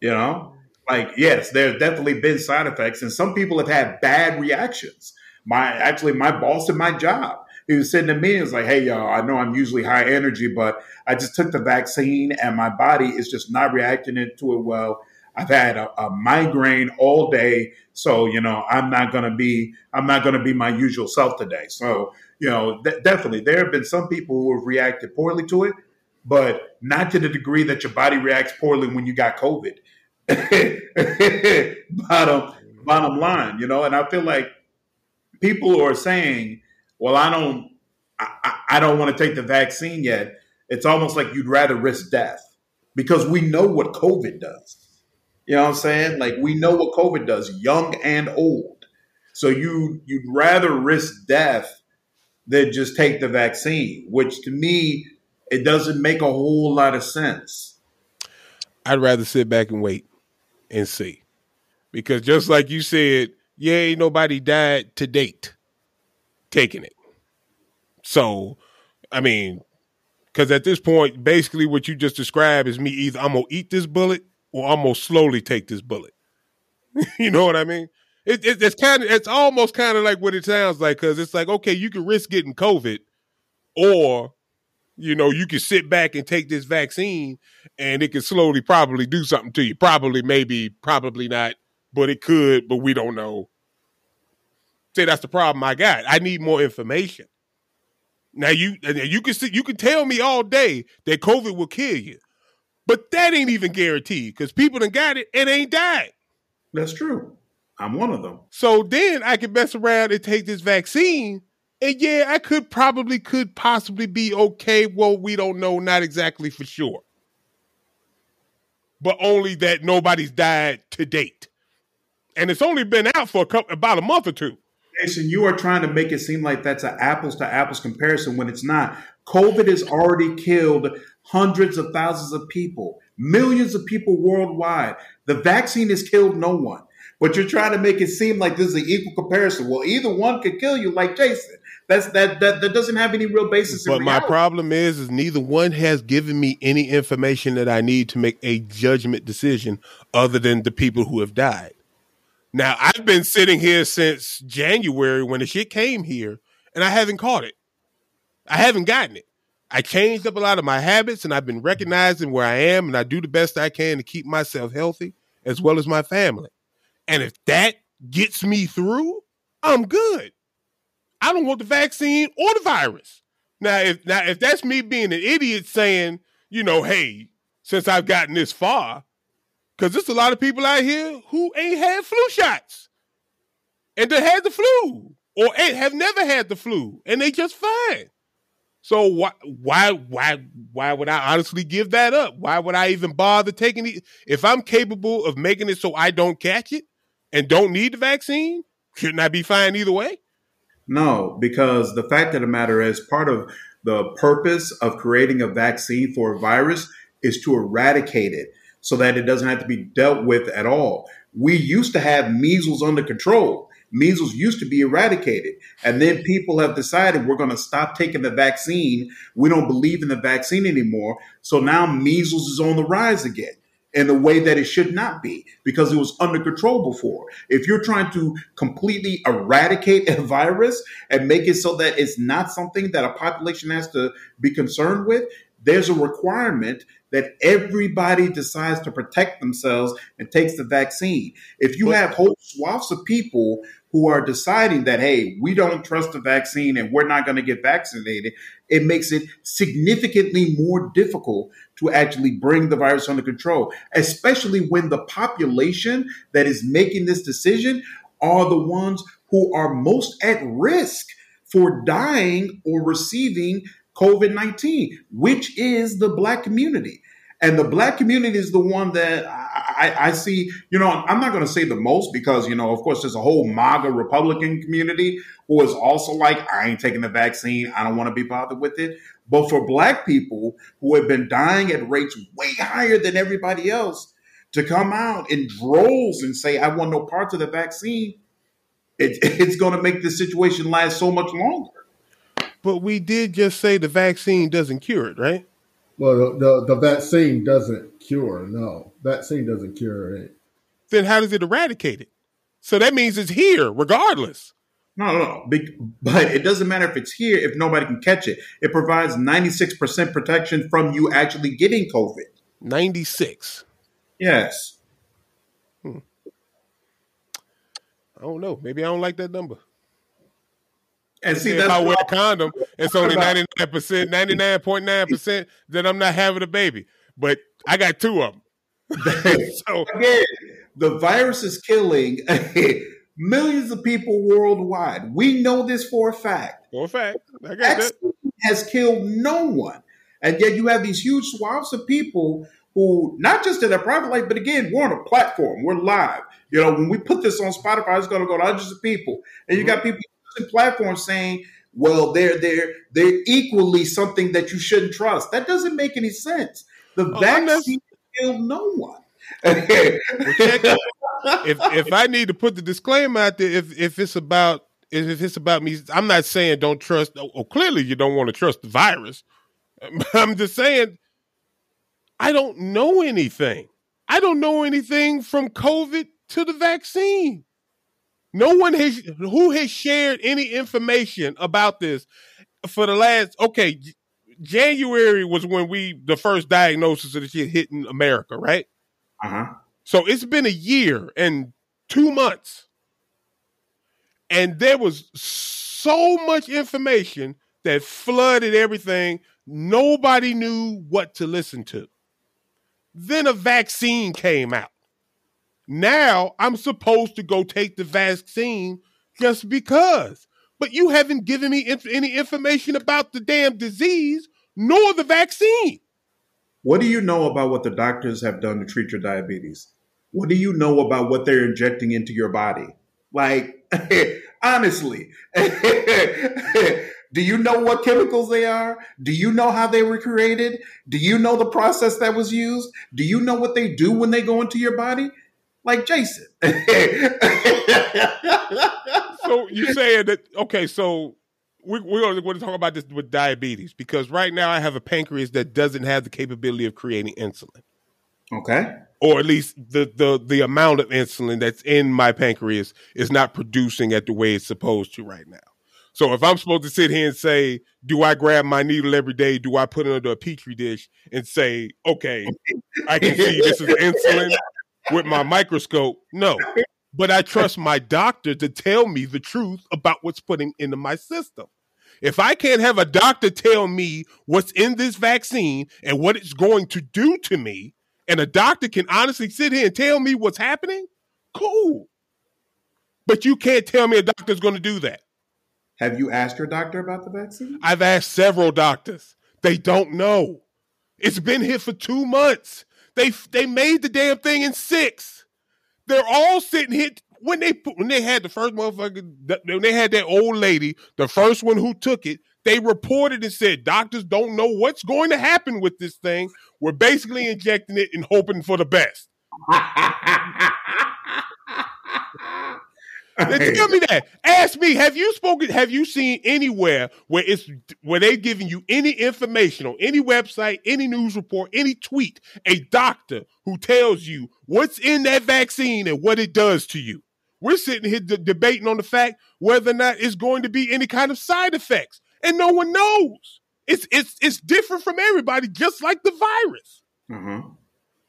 You know, like, yes, there's definitely been side effects, and some people have had bad reactions. My actually, my boss at my job, he was sitting to me and was like, Hey, y'all, I know I'm usually high energy, but I just took the vaccine and my body is just not reacting to it well. I've had a, a migraine all day, so you know I'm not gonna be I'm not gonna be my usual self today. So you know th- definitely there have been some people who have reacted poorly to it, but not to the degree that your body reacts poorly when you got COVID. bottom bottom line, you know, and I feel like people who are saying, "Well, I don't I, I don't want to take the vaccine yet," it's almost like you'd rather risk death because we know what COVID does you know what I'm saying? Like we know what COVID does, young and old. So you you'd rather risk death than just take the vaccine, which to me it doesn't make a whole lot of sense. I'd rather sit back and wait and see. Because just like you said, yeah, ain't nobody died to date taking it. So, I mean, because at this point, basically what you just described is me either I'm gonna eat this bullet or I'm slowly take this bullet. you know what I mean? It, it, it's kind of it's almost kind of like what it sounds like because it's like okay, you can risk getting COVID, or you know you can sit back and take this vaccine, and it can slowly probably do something to you. Probably, maybe, probably not, but it could. But we don't know. Say that's the problem I got. I need more information. Now you you can see, you can tell me all day that COVID will kill you. But that ain't even guaranteed because people done got it and ain't died. That's true. I'm one of them. So then I could mess around and take this vaccine. And yeah, I could probably could possibly be okay. Well, we don't know, not exactly for sure. But only that nobody's died to date. And it's only been out for a couple, about a month or two. Jason, you are trying to make it seem like that's an apples to apples comparison when it's not. COVID has already killed hundreds of thousands of people, millions of people worldwide. The vaccine has killed no one. But you're trying to make it seem like this is an equal comparison. Well, either one could kill you, like Jason. That's that that, that doesn't have any real basis. But my problem is, is neither one has given me any information that I need to make a judgment decision, other than the people who have died. Now I've been sitting here since January when the shit came here, and I haven't caught it. I haven't gotten it. I changed up a lot of my habits and I've been recognizing where I am and I do the best I can to keep myself healthy as mm-hmm. well as my family. And if that gets me through, I'm good. I don't want the vaccine or the virus. Now, if now if that's me being an idiot saying, you know, hey, since I've gotten this far, because there's a lot of people out here who ain't had flu shots and they had the flu or have never had the flu and they just fine. So why why why why would I honestly give that up? Why would I even bother taking it? If I'm capable of making it so I don't catch it and don't need the vaccine, shouldn't I be fine either way? No, because the fact of the matter is part of the purpose of creating a vaccine for a virus is to eradicate it so that it doesn't have to be dealt with at all. We used to have measles under control measles used to be eradicated. And then people have decided we're going to stop taking the vaccine. We don't believe in the vaccine anymore. So now measles is on the rise again in the way that it should not be because it was under control before. If you're trying to completely eradicate a virus and make it so that it's not something that a population has to be concerned with, there's a requirement that everybody decides to protect themselves and takes the vaccine. If you have whole swaths of people who are deciding that, hey, we don't trust the vaccine and we're not going to get vaccinated, it makes it significantly more difficult to actually bring the virus under control, especially when the population that is making this decision are the ones who are most at risk for dying or receiving COVID 19, which is the Black community. And the black community is the one that I, I see, you know, I'm not going to say the most because, you know, of course, there's a whole MAGA Republican community who is also like, I ain't taking the vaccine. I don't want to be bothered with it. But for black people who have been dying at rates way higher than everybody else, to come out in droves and say, I want no parts of the vaccine, it, it's going to make this situation last so much longer. But we did just say the vaccine doesn't cure it, right? Well, the, the, the vaccine doesn't cure. No, vaccine doesn't cure it. Then how does it eradicate it? So that means it's here regardless. No, no, no. But it doesn't matter if it's here if nobody can catch it. It provides 96% protection from you actually getting COVID. 96. Yes. Hmm. I don't know. Maybe I don't like that number. And see, if I wear a condom, it's only 99%, 99.9% that I'm not having a baby. But I got two of them. so again, the virus is killing millions of people worldwide. We know this for a fact. For a fact. I that. has killed no one. And yet you have these huge swaths of people who, not just in their private life, but again, we're on a platform. We're live. You know, when we put this on Spotify, it's going to go to hundreds of people. And you mm-hmm. got people using platforms saying, well, they're they're they're equally something that you shouldn't trust. That doesn't make any sense. The oh, vaccine no one. if if I need to put the disclaimer out there, if if it's about if it's about me, I'm not saying don't trust. Oh, oh clearly you don't want to trust the virus. I'm just saying I don't know anything. I don't know anything from COVID to the vaccine. No one has who has shared any information about this for the last okay. January was when we the first diagnosis of the shit hit in America, right? Uh-huh. So it's been a year and two months. And there was so much information that flooded everything. Nobody knew what to listen to. Then a vaccine came out. Now I'm supposed to go take the vaccine just because. But you haven't given me inf- any information about the damn disease nor the vaccine. What do you know about what the doctors have done to treat your diabetes? What do you know about what they're injecting into your body? Like, honestly, do you know what chemicals they are? Do you know how they were created? Do you know the process that was used? Do you know what they do when they go into your body? Like Jason. so you're saying that okay, so we, we're going to talk about this with diabetes because right now I have a pancreas that doesn't have the capability of creating insulin. Okay. Or at least the, the the amount of insulin that's in my pancreas is not producing at the way it's supposed to right now. So if I'm supposed to sit here and say, do I grab my needle every day? Do I put it under a petri dish and say, okay, I can see this is insulin with my microscope? No but I trust my doctor to tell me the truth about what's putting into my system. If I can't have a doctor tell me what's in this vaccine and what it's going to do to me, and a doctor can honestly sit here and tell me what's happening, cool. But you can't tell me a doctor's going to do that. Have you asked your doctor about the vaccine? I've asked several doctors. They don't know. It's been here for two months. They they made the damn thing in six. They're all sitting here when they when they had the first motherfucker when they had that old lady, the first one who took it. They reported and said doctors don't know what's going to happen with this thing. We're basically injecting it and hoping for the best. Tell me that. Ask me. Have you spoken? Have you seen anywhere where it's where they've given you any information on any website, any news report, any tweet, a doctor who tells you what's in that vaccine and what it does to you? We're sitting here d- debating on the fact whether or not it's going to be any kind of side effects, and no one knows. It's it's it's different from everybody, just like the virus. Mm-hmm.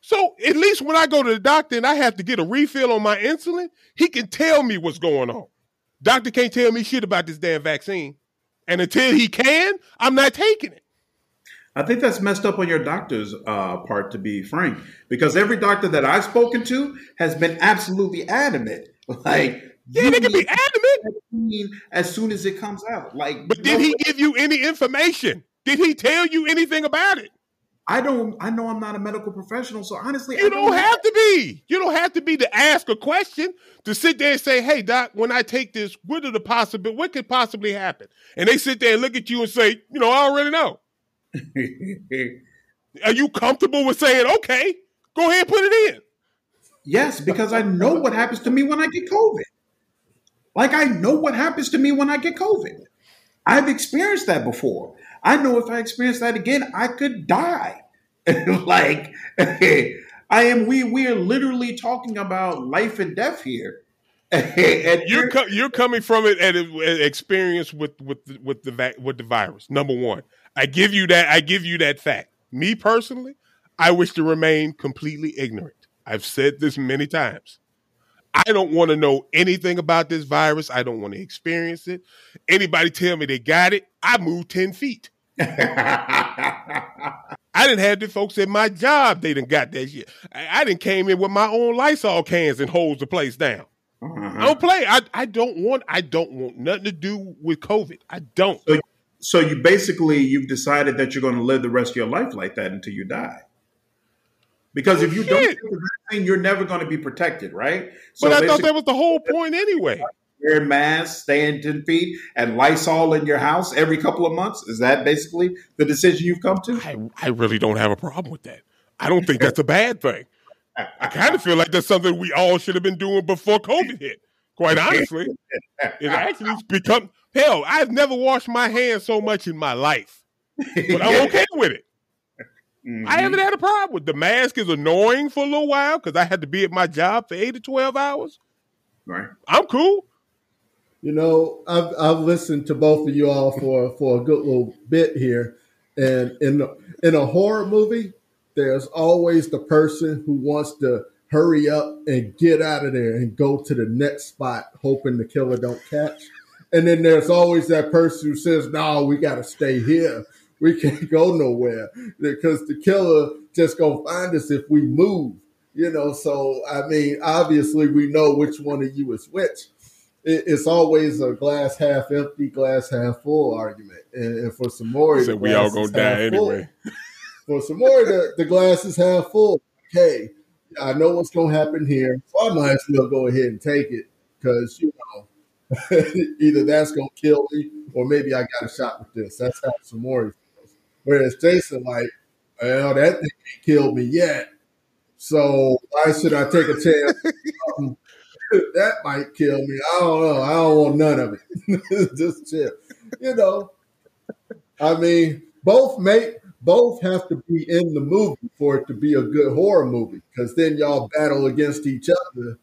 So at least when I go to the doctor and I have to get a refill on my insulin, he can tell me what's going on. Doctor can't tell me shit about this damn vaccine. And until he can, I'm not taking it. I think that's messed up on your doctor's uh, part, to be frank, because every doctor that I've spoken to has been absolutely adamant. Like, yeah, they can be adamant as soon as it comes out. Like, but did he give you any information? Did he tell you anything about it? I don't. I know I'm not a medical professional, so honestly, you don't, don't, have to be. You don't have to be to ask a question to sit there and say, "Hey, doc, when I take this, what are the possible? What could possibly happen?" And they sit there and look at you and say, "You know, I already know." are you comfortable with saying, "Okay, go ahead, and put it in"? Yes, because I know what happens to me when I get COVID. Like I know what happens to me when I get COVID. I've experienced that before. I know if I experience that again, I could die. like I am we we are literally talking about life and death here. and you're co- you're coming from it at an experience with with the, with the with the virus. Number one, I give you that. I give you that fact. Me personally, I wish to remain completely ignorant. I've said this many times. I don't want to know anything about this virus. I don't want to experience it. Anybody tell me they got it, I move 10 feet. I didn't have the folks at my job, they didn't got that shit. I, I didn't came in with my own Lysol cans and hose the place down. Uh-huh. I don't play. I, I don't want I don't want nothing to do with COVID. I don't. So, so you basically you've decided that you're going to live the rest of your life like that until you die. Because if you Shit. don't vaccine, you're never going to be protected, right? So but I thought that was the whole point anyway. Wear masks, staying 10 feet, and Lysol in your house every couple of months. Is that basically the decision you've come to? I, I really don't have a problem with that. I don't think that's a bad thing. I kind of feel like that's something we all should have been doing before COVID hit. Quite honestly, it actually become hell. I've never washed my hands so much in my life, but I'm okay with it. Mm-hmm. I haven't had a problem with the mask. Is annoying for a little while because I had to be at my job for eight to twelve hours. Right, I'm cool. You know, I've I've listened to both of you all for for a good little bit here, and in in a horror movie, there's always the person who wants to hurry up and get out of there and go to the next spot, hoping the killer don't catch. And then there's always that person who says, "No, we got to stay here we can't go nowhere because the killer just gonna find us if we move. You know, so I mean, obviously we know which one of you is which. it's always a glass half empty, glass half full argument. And, for Samori, so we all gonna die anyway. For Samori, the, the glass is half full. Okay, I know what's gonna happen here, so I might as well go ahead and take it because you know either that's gonna kill me or maybe I got a shot with this. That's how Samori Whereas Jason, like, well, that thing ain't killed me yet. So why should I take a chance? that might kill me. I don't know. I don't want none of it. Just chill. You know. I mean, both make both have to be in the movie for it to be a good horror movie. Because then y'all battle against each other.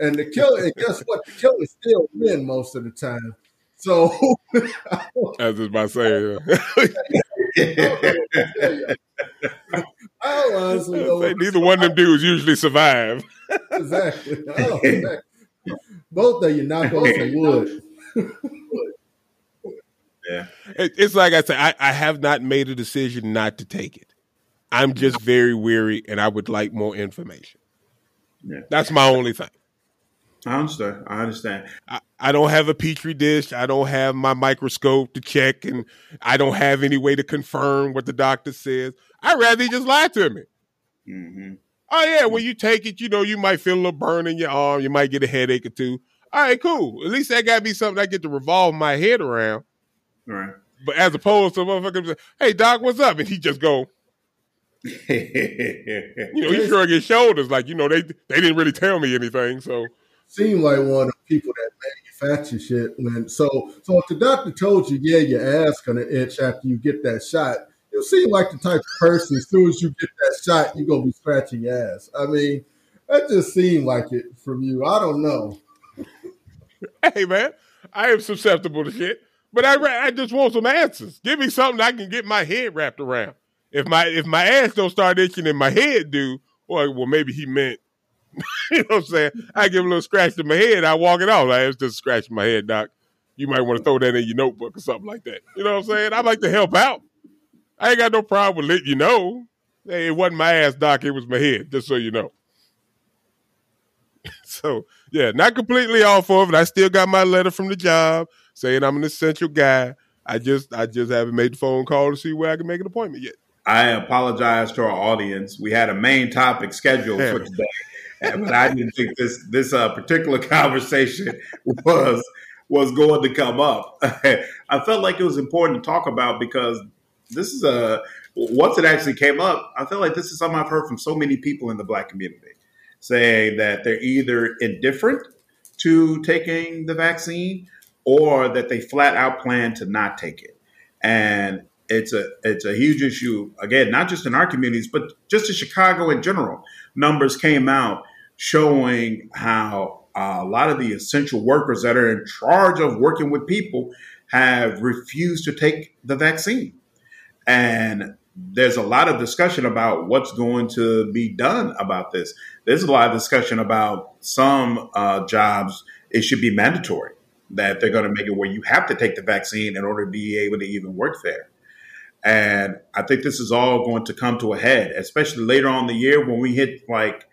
And the killer, and guess what? The killer still win most of the time. So, as is my saying, I honestly Say, neither one of them dudes usually survive. exactly. Both of you knock on some wood. yeah. it's like I said, I, I have not made a decision not to take it. I'm just very weary and I would like more information. Yeah. That's my only thing. I understand. I understand. I, I, don't have a petri dish. I don't have my microscope to check, and I don't have any way to confirm what the doctor says. I'd rather he just lie to me. Mm-hmm. Oh yeah, when you take it, you know you might feel a little burn in your arm. You might get a headache or two. All right, cool. At least that got to be something I get to revolve my head around. Right. But as opposed to motherfucker, hey doc, what's up? And he just go. you know, he shrug his shoulders like you know they they didn't really tell me anything, so seem like one of people that manufacture shit. When so so if the doctor told you, yeah, your ass gonna itch after you get that shot, you seem like the type of person as soon as you get that shot, you're gonna be scratching your ass. I mean, that just seemed like it from you. I don't know. Hey man, I am susceptible to shit, but I I just want some answers. Give me something I can get my head wrapped around. If my if my ass don't start itching and my head do, or well maybe he meant you know what I'm saying? I give a little scratch to my head, I walk it off. Like, it's just scratching my head, doc. You might want to throw that in your notebook or something like that. You know what I'm saying? I like to help out. I ain't got no problem with letting you know. Hey, it wasn't my ass, doc. It was my head, just so you know. so, yeah, not completely off of it. I still got my letter from the job saying I'm an essential guy. I just I just haven't made the phone call to see where I can make an appointment yet. I apologize to our audience. We had a main topic scheduled for today but I didn't think this this uh, particular conversation was was going to come up. I felt like it was important to talk about because this is a once it actually came up. I feel like this is something I've heard from so many people in the black community. saying that they're either indifferent to taking the vaccine or that they flat out plan to not take it. And it's a it's a huge issue again, not just in our communities, but just in Chicago in general. Numbers came out showing how uh, a lot of the essential workers that are in charge of working with people have refused to take the vaccine. And there's a lot of discussion about what's going to be done about this. There's a lot of discussion about some uh, jobs, it should be mandatory that they're going to make it where you have to take the vaccine in order to be able to even work there. And I think this is all going to come to a head, especially later on the year when we hit like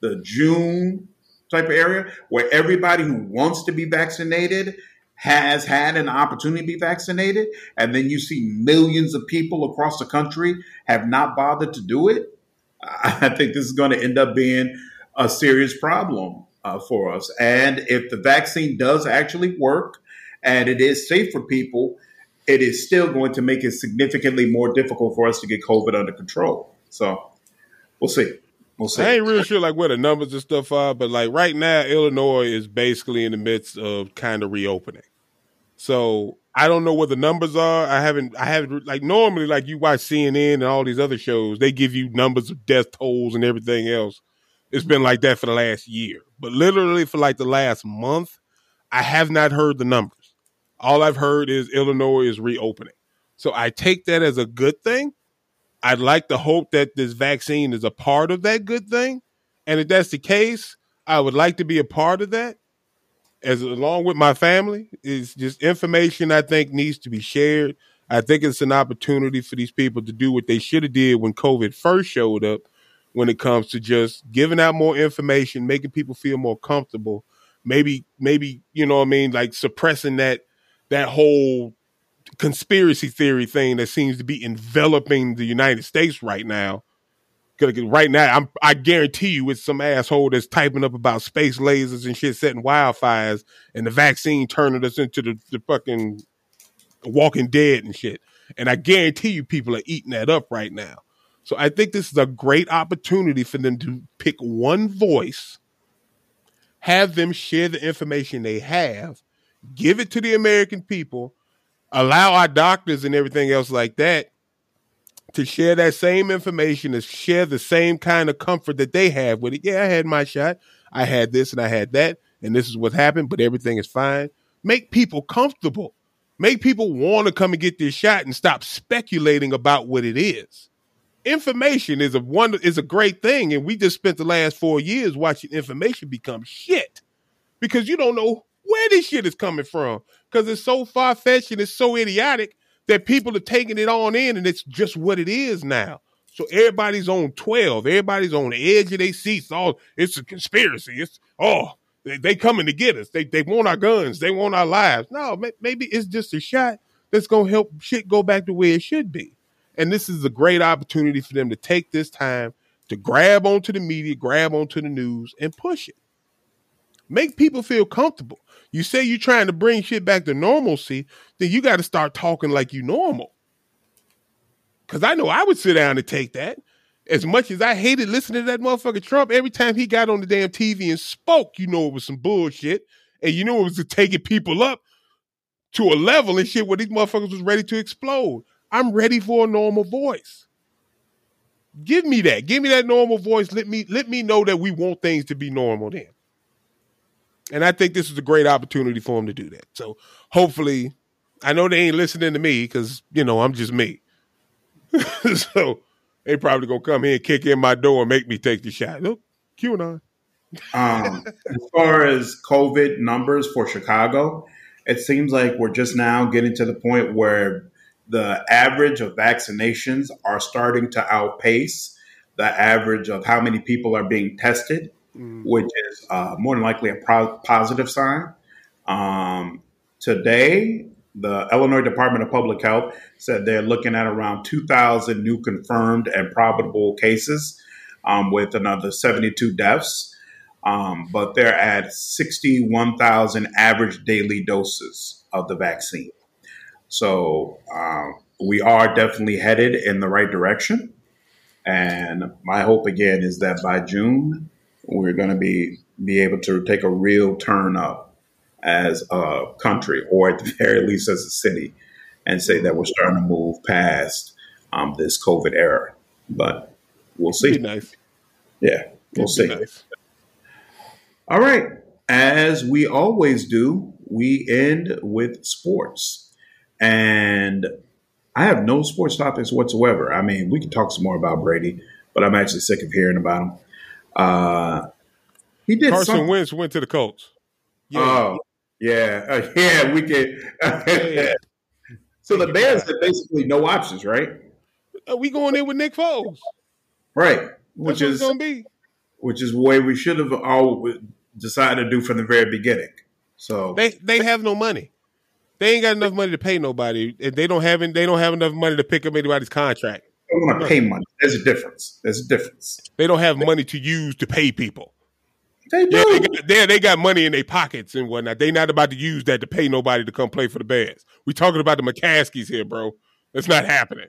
the June type of area where everybody who wants to be vaccinated has had an opportunity to be vaccinated. And then you see millions of people across the country have not bothered to do it. I think this is going to end up being a serious problem uh, for us. And if the vaccine does actually work and it is safe for people, it is still going to make it significantly more difficult for us to get COVID under control. So we'll see. We'll see. I ain't really sure like where the numbers and stuff are, but like right now, Illinois is basically in the midst of kind of reopening. So I don't know what the numbers are. I haven't, I haven't like normally like you watch CNN and all these other shows, they give you numbers of death tolls and everything else. It's been like that for the last year, but literally for like the last month, I have not heard the numbers all I've heard is Illinois is reopening. So I take that as a good thing. I'd like to hope that this vaccine is a part of that good thing. And if that's the case, I would like to be a part of that as along with my family. It's just information I think needs to be shared. I think it's an opportunity for these people to do what they should have did when COVID first showed up when it comes to just giving out more information, making people feel more comfortable. Maybe, maybe, you know what I mean, like suppressing that that whole conspiracy theory thing that seems to be enveloping the United States right now. Cause right now, I'm, I guarantee you, it's some asshole that's typing up about space lasers and shit, setting wildfires, and the vaccine turning us into the, the fucking Walking Dead and shit. And I guarantee you, people are eating that up right now. So I think this is a great opportunity for them to pick one voice, have them share the information they have, give it to the American people, allow our doctors and everything else like that to share that same information, to share the same kind of comfort that they have with it. Yeah, I had my shot. I had this and I had that, and this is what happened, but everything is fine. Make people comfortable. Make people want to come and get this shot and stop speculating about what it is. Information is a one is a great thing, and we just spent the last four years watching information become shit because you don't know where this shit is coming from because it's so far fetched and it's so idiotic that people are taking it on in and it's just what it is now. So everybody's on 12. Everybody's on the edge of their seats. All it's a conspiracy. It's, oh, they, they coming to get us. They, they want our guns. They want our lives. No, maybe it's just a shot that's to help shit go back to where it should be. And this is a great opportunity for them to take this time to grab onto the media, grab onto the news, and push it. Make people feel comfortable. You say you're trying to bring shit back to normalcy, then you got to start talking like you normal. Cause I know I would sit down and take that. As much as I hated listening to that motherfucker Trump, every time he got on the damn TV and spoke, you know it was some bullshit. And you know it was taking people up to a level and shit where these motherfuckers was ready to explode. I'm ready for a normal voice. Give me that. Give me that normal voice. Let me let me know that we want things to be normal then. And I think this is a great opportunity for him to do that. So hopefully, I know they ain't listening to me because, you know, I'm just me. so they probably gonna come here and kick in my door and make me take the shot. Look, QAnon. um, as far as COVID numbers for Chicago, it seems like we're just now getting to the point where the average of vaccinations are starting to outpace the average of how many people are being tested mm. which is uh, more than likely a pro- positive sign. Um, today, the Illinois Department of Public Health said they're looking at around 2,000 new confirmed and probable cases, um, with another 72 deaths. Um, but they're at 61,000 average daily doses of the vaccine. So uh, we are definitely headed in the right direction. And my hope again is that by June, we're going to be be able to take a real turn up as a country, or at the very least as a city, and say that we're starting to move past um, this COVID era. But we'll see. nice. Yeah, we'll see. Nice. All right. As we always do, we end with sports. And I have no sports topics whatsoever. I mean, we can talk some more about Brady, but I'm actually sick of hearing about him. Uh, he did. Carson something. Wentz went to the Colts. Yeah. Oh, yeah, uh, yeah. We can. yeah. so the Bears had basically no options, right? Uh, we going in with Nick Foles, right? Which That's is going to be, which is the way we should have all decided to do from the very beginning. So they they have no money. They ain't got enough money to pay nobody, and they don't have they don't have enough money to pick up anybody's contract. They want to pay money. There's a difference. There's a difference. They don't have money to use to pay people. They do. Yeah, they got, they, they got money in their pockets and whatnot. They not about to use that to pay nobody to come play for the Bears. We talking about the McCaskeys here, bro. That's not happening.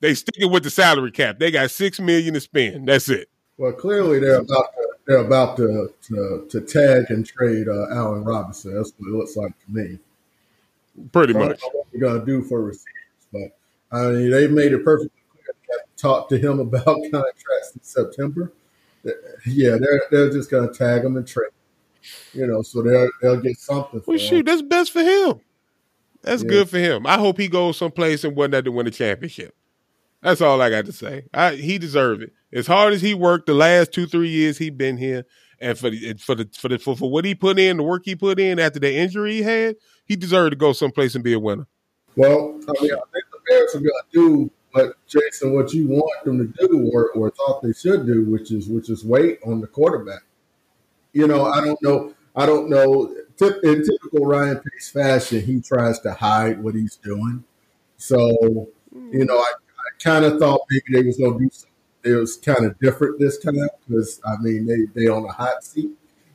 They sticking with the salary cap. They got six million to spend. That's it. Well, clearly they're about to, they're about to to, to tag and trade uh, Allen Robinson. That's what it looks like to me. Pretty much. what we're gonna do for receivers, but I mean they made it perfectly clear. to talk to him about contracts in September. Yeah, they're they're just gonna tag him and trade. You know, so they'll they'll get something. well, shoot, that's best for him. That's yeah. good for him. I hope he goes someplace and that to win a championship. That's all I got to say. I, he deserved it. As hard as he worked the last two three years he been here, and for the for the for the for, for what he put in, the work he put in after the injury he had, he deserved to go someplace and be a winner. Well, I mean, I think the Bears are to do what Jason, what you want them to do, or, or thought they should do, which is which is wait on the quarterback. You know, I don't know. I don't know. In typical Ryan Pace fashion, he tries to hide what he's doing. So, you know, I, I kind of thought maybe they was going to do something. It was kind of different this time because I mean they they on a hot seat,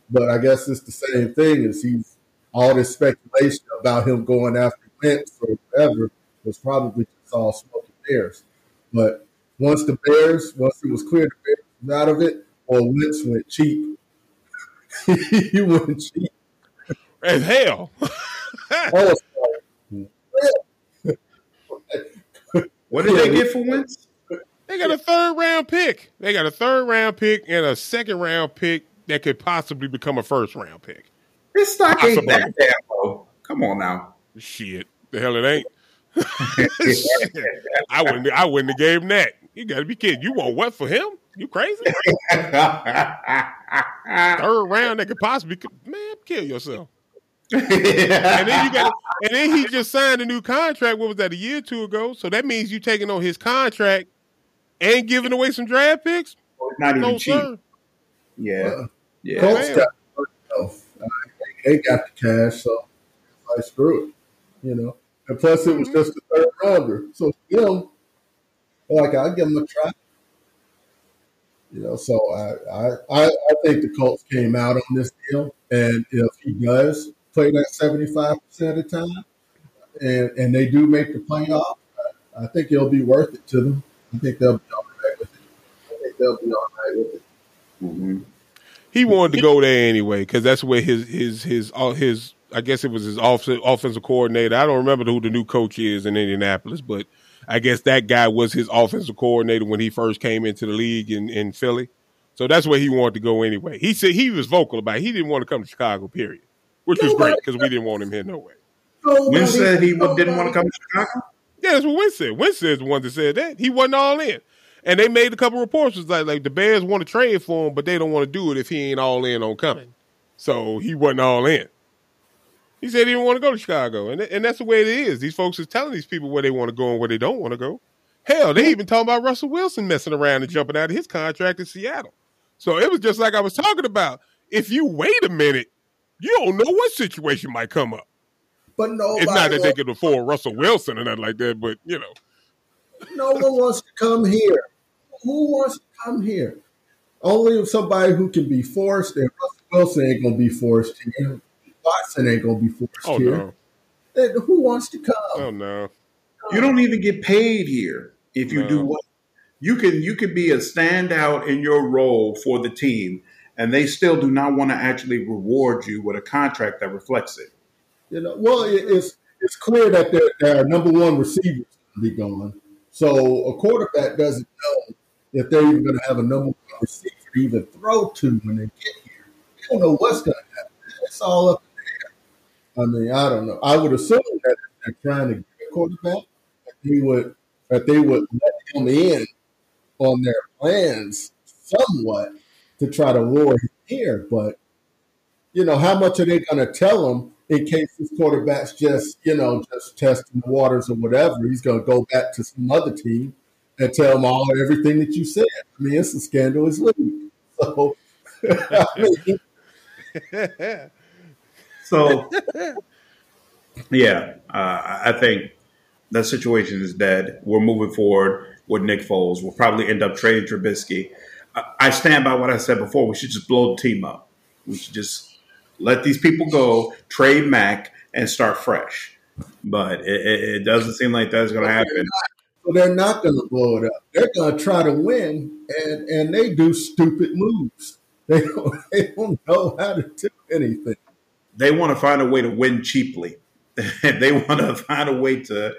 but I guess it's the same thing as he's all this speculation about him going after Wentz or whatever was probably just all smoke and mirrors. But once the Bears, once it was clear the Bears was out of it, or Wentz went cheap, he went cheap as hell. oh, what did they get for Wentz? They got a third round pick. They got a third round pick and a second round pick that could possibly become a first round pick. This stock ain't that damn low. Come on now. Shit. The hell it ain't. I wouldn't I wouldn't have gave him that. You gotta be kidding. You want what for him? You crazy? Third round that could possibly man, kill yourself. and then you got and then he just signed a new contract. What was that? A year or two ago. So that means you taking on his contract and giving away some draft picks. not even no, cheap. Sir. Yeah, uh, yeah. Colts got, they got the cash, so I screw it. You know, and plus it was mm-hmm. just a third rounder, so you know, like I give him a try. You know, so I, I I think the Colts came out on this deal, and if he does play that seventy five percent of the time, and and they do make the playoff, I, I think it'll be worth it to them. I think they'll be all right with it. I think they'll be all right with it. Mm-hmm. He wanted to go there anyway because that's where his his his all his I guess it was his off- offensive coordinator. I don't remember who the new coach is in Indianapolis, but I guess that guy was his offensive coordinator when he first came into the league in, in Philly. So that's where he wanted to go anyway. He said he was vocal about it. He didn't want to come to Chicago, period, which was great because we didn't want him here no way. Win said he didn't want to come to Chicago? Yeah, that's what Win said. Win said the one that said that. He wasn't all in. And they made a couple reports was like like the Bears want to trade for him, but they don't want to do it if he ain't all in on coming. So he wasn't all in. He said he didn't want to go to Chicago, and and that's the way it is. These folks is telling these people where they want to go and where they don't want to go. Hell, they even talking about Russell Wilson messing around and jumping out of his contract in Seattle. So it was just like I was talking about. If you wait a minute, you don't know what situation might come up. But no, it's not that they can afford Russell Wilson or nothing like that. But you know, no one wants to come here. Who wants to come here? Only somebody who can be forced, and Russell Wilson ain't gonna be forced here. Watson ain't gonna be forced oh, here. No. Who wants to come? Oh no. You don't even get paid here if you no. do what you can you can be a standout in your role for the team and they still do not want to actually reward you with a contract that reflects it. You know, well, it's it's clear that their, their number one receivers be gone, so a quarterback doesn't know if they're even going to have a number one receiver to even throw to when they get here. They don't know what's going to happen. It's all up there. I mean, I don't know. I would assume that they're trying to get a quarterback, that they would that they would let him in on their plans somewhat to try to lure him here. But you know, how much are they going to tell him in case this quarterback's just you know just testing the waters or whatever? He's going to go back to some other team and tell them all everything that you said. I mean, it's a scandalous league. So, I mean, so yeah, uh, I think that situation is dead. We're moving forward with Nick Foles. We'll probably end up trading Trubisky. I stand by what I said before. We should just blow the team up. We should just let these people go, trade Mack, and start fresh. But it, it doesn't seem like that's going to happen. So they're not going to blow it up. They're going to try to win, and and they do stupid moves. They don't, they don't know how to do anything. They want to find a way to win cheaply. they want to find a way to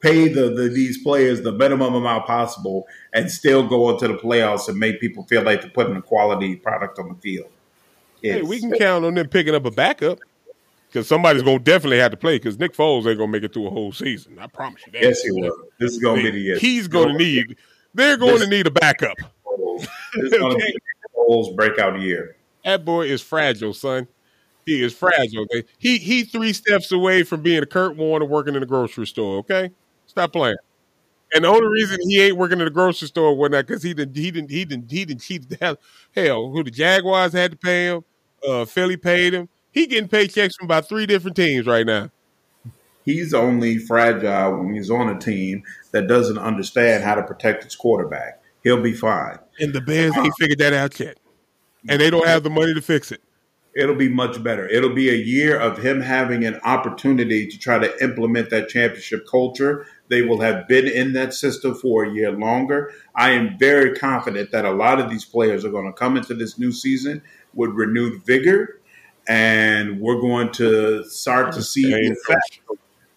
pay the, the, these players the minimum amount possible and still go into the playoffs and make people feel like they're putting a quality product on the field. It's, hey, we can count on them picking up a backup because somebody's going to definitely have to play because Nick Foles ain't going to make it through a whole season. I promise you that. Yes, he will. This is going to be the year. He's going to need. They're going this, to need a backup. This is going to be Foles' breakout year. That boy is fragile, son. He is fragile. He he three steps away from being a Kurt Warner working in a grocery store. Okay, stop playing. And the only reason he ain't working in a grocery store or whatnot because he didn't he didn't he didn't he didn't cheat the hell hell who the Jaguars had to pay him, uh, Philly paid him. He getting paychecks from about three different teams right now. He's only fragile when he's on a team that doesn't understand how to protect its quarterback. He'll be fine. And the Bears ain't figured that out yet, and they don't have the money to fix it it'll be much better. It'll be a year of him having an opportunity to try to implement that championship culture. They will have been in that system for a year longer. I am very confident that a lot of these players are going to come into this new season with renewed vigor, and we're going to start to see the effect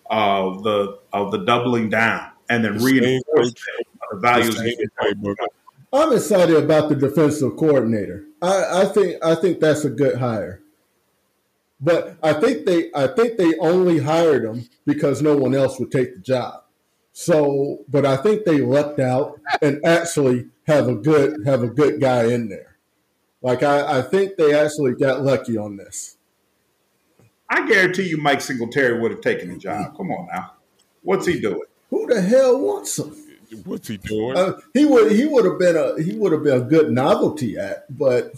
of the of the doubling down and then reinforce the values. I'm excited about the defensive coordinator. I, I think I think that's a good hire. But I think they I think they only hired him because no one else would take the job. So, but I think they lucked out and actually have a good have a good guy in there. Like I, I think they actually got lucky on this. I guarantee you, Mike Singletary would have taken the job. Come on now, what's he doing? Who the hell wants him? What's he doing? Uh, he would he would have been a he would have been a good novelty act, but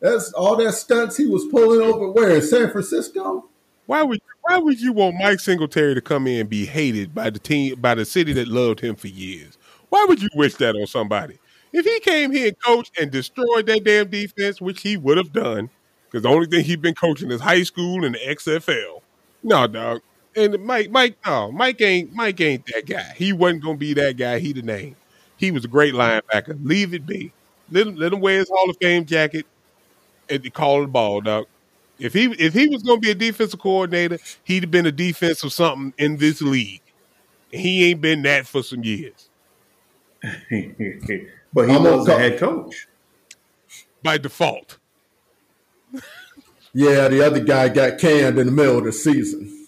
that's all that stunts he was pulling over where in San Francisco. Why would why would you want Mike Singletary to come in and be hated by the team by the city that loved him for years? Why would you wish that on somebody? If he came here and coached and destroyed that damn defense, which he would have done, because the only thing he'd been coaching is high school and the XFL. No, dog. And Mike, Mike, no, Mike ain't Mike ain't that guy. He wasn't gonna be that guy. He the name. He was a great linebacker. Leave it be. Let him, let him wear his Hall of Fame jacket and call the ball, dog. If he if he was gonna be a defensive coordinator, he'd have been a defensive something in this league. He ain't been that for some years. but he I'm was a head coach by default. yeah, the other guy got canned in the middle of the season.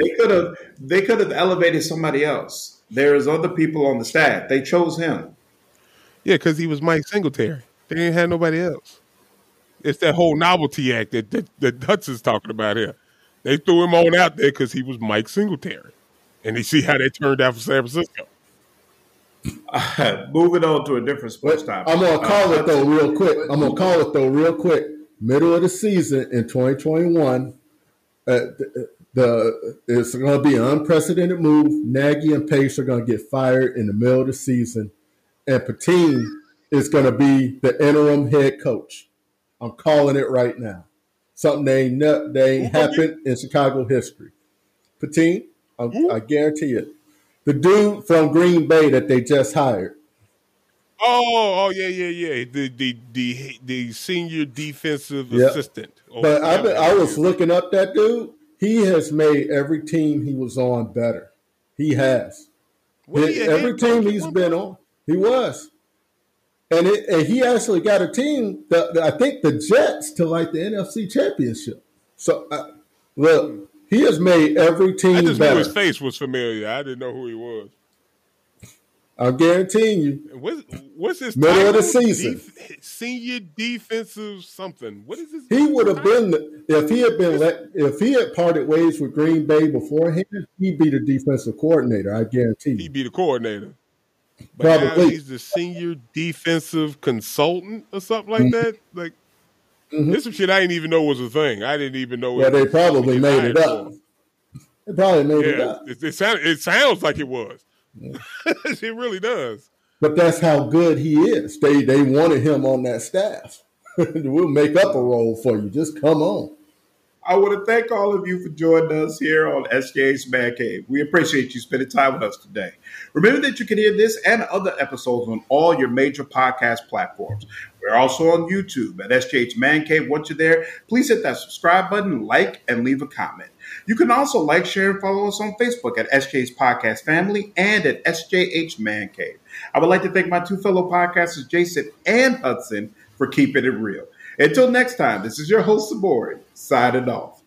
They could have they could have elevated somebody else. There's other people on the staff. They chose him. Yeah, because he was Mike Singletary. They didn't have nobody else. It's that whole novelty act that that, that Hudson's talking about here. They threw him on out there because he was Mike Singletary, and they see how they turned out for San Francisco. Uh, moving on to a different sports topic. I'm gonna call uh, it though real quick. I'm gonna call it though real quick. Middle of the season in 2021, uh, the it's going to be an unprecedented move. Nagy and Pace are going to get fired in the middle of the season, and Pettine is going to be the interim head coach. I'm calling it right now. Something they ain't, ne- they ain't happened in Chicago history. Pettine, I, hmm? I guarantee it. The dude from Green Bay that they just hired. Oh, oh yeah, yeah, yeah. The the the the senior defensive Yep. assistant. Oh, But I, I was looking up that dude. He has made every team he was on better. He has. He every team he's been on, he was. And, it, and he actually got a team that, that I think the Jets to like the NFC Championship. So uh, look, he has made every team. I just knew his face was familiar. I didn't know who he was. I'm guaranteeing you. What's, what's his Middle of the season. Def- senior defensive something. What is his? He would have been if he had been let if he had parted ways with Green Bay beforehand, he'd be the defensive coordinator. I guarantee you. He'd be the coordinator. But Probably. he's the senior defensive consultant or something Mm-hmm. like that. Like this some shit I didn't even know was a thing. I didn't even know. It they probably made it up. for. They probably made it up. it, it, sound, it sounds like it was. it really does. But that's how good he is. They they wanted him on that staff. we'll make up a role for you. Just come on. I want to thank all of you for joining us here on SJ's Man Cave. We appreciate you spending time with us today. Remember that you can hear this and other episodes on all your major podcast platforms. We're also on YouTube at SJH Man Cave. Once you're there, please hit that subscribe button, like, and leave a comment. You can also like, share, and follow us on Facebook at SJ's Podcast Family and at SJH Man Cave. I would like to thank my two fellow podcasters, Jason and Hudson, for keeping it real. Until next time, this is your host, Sabori, signing off.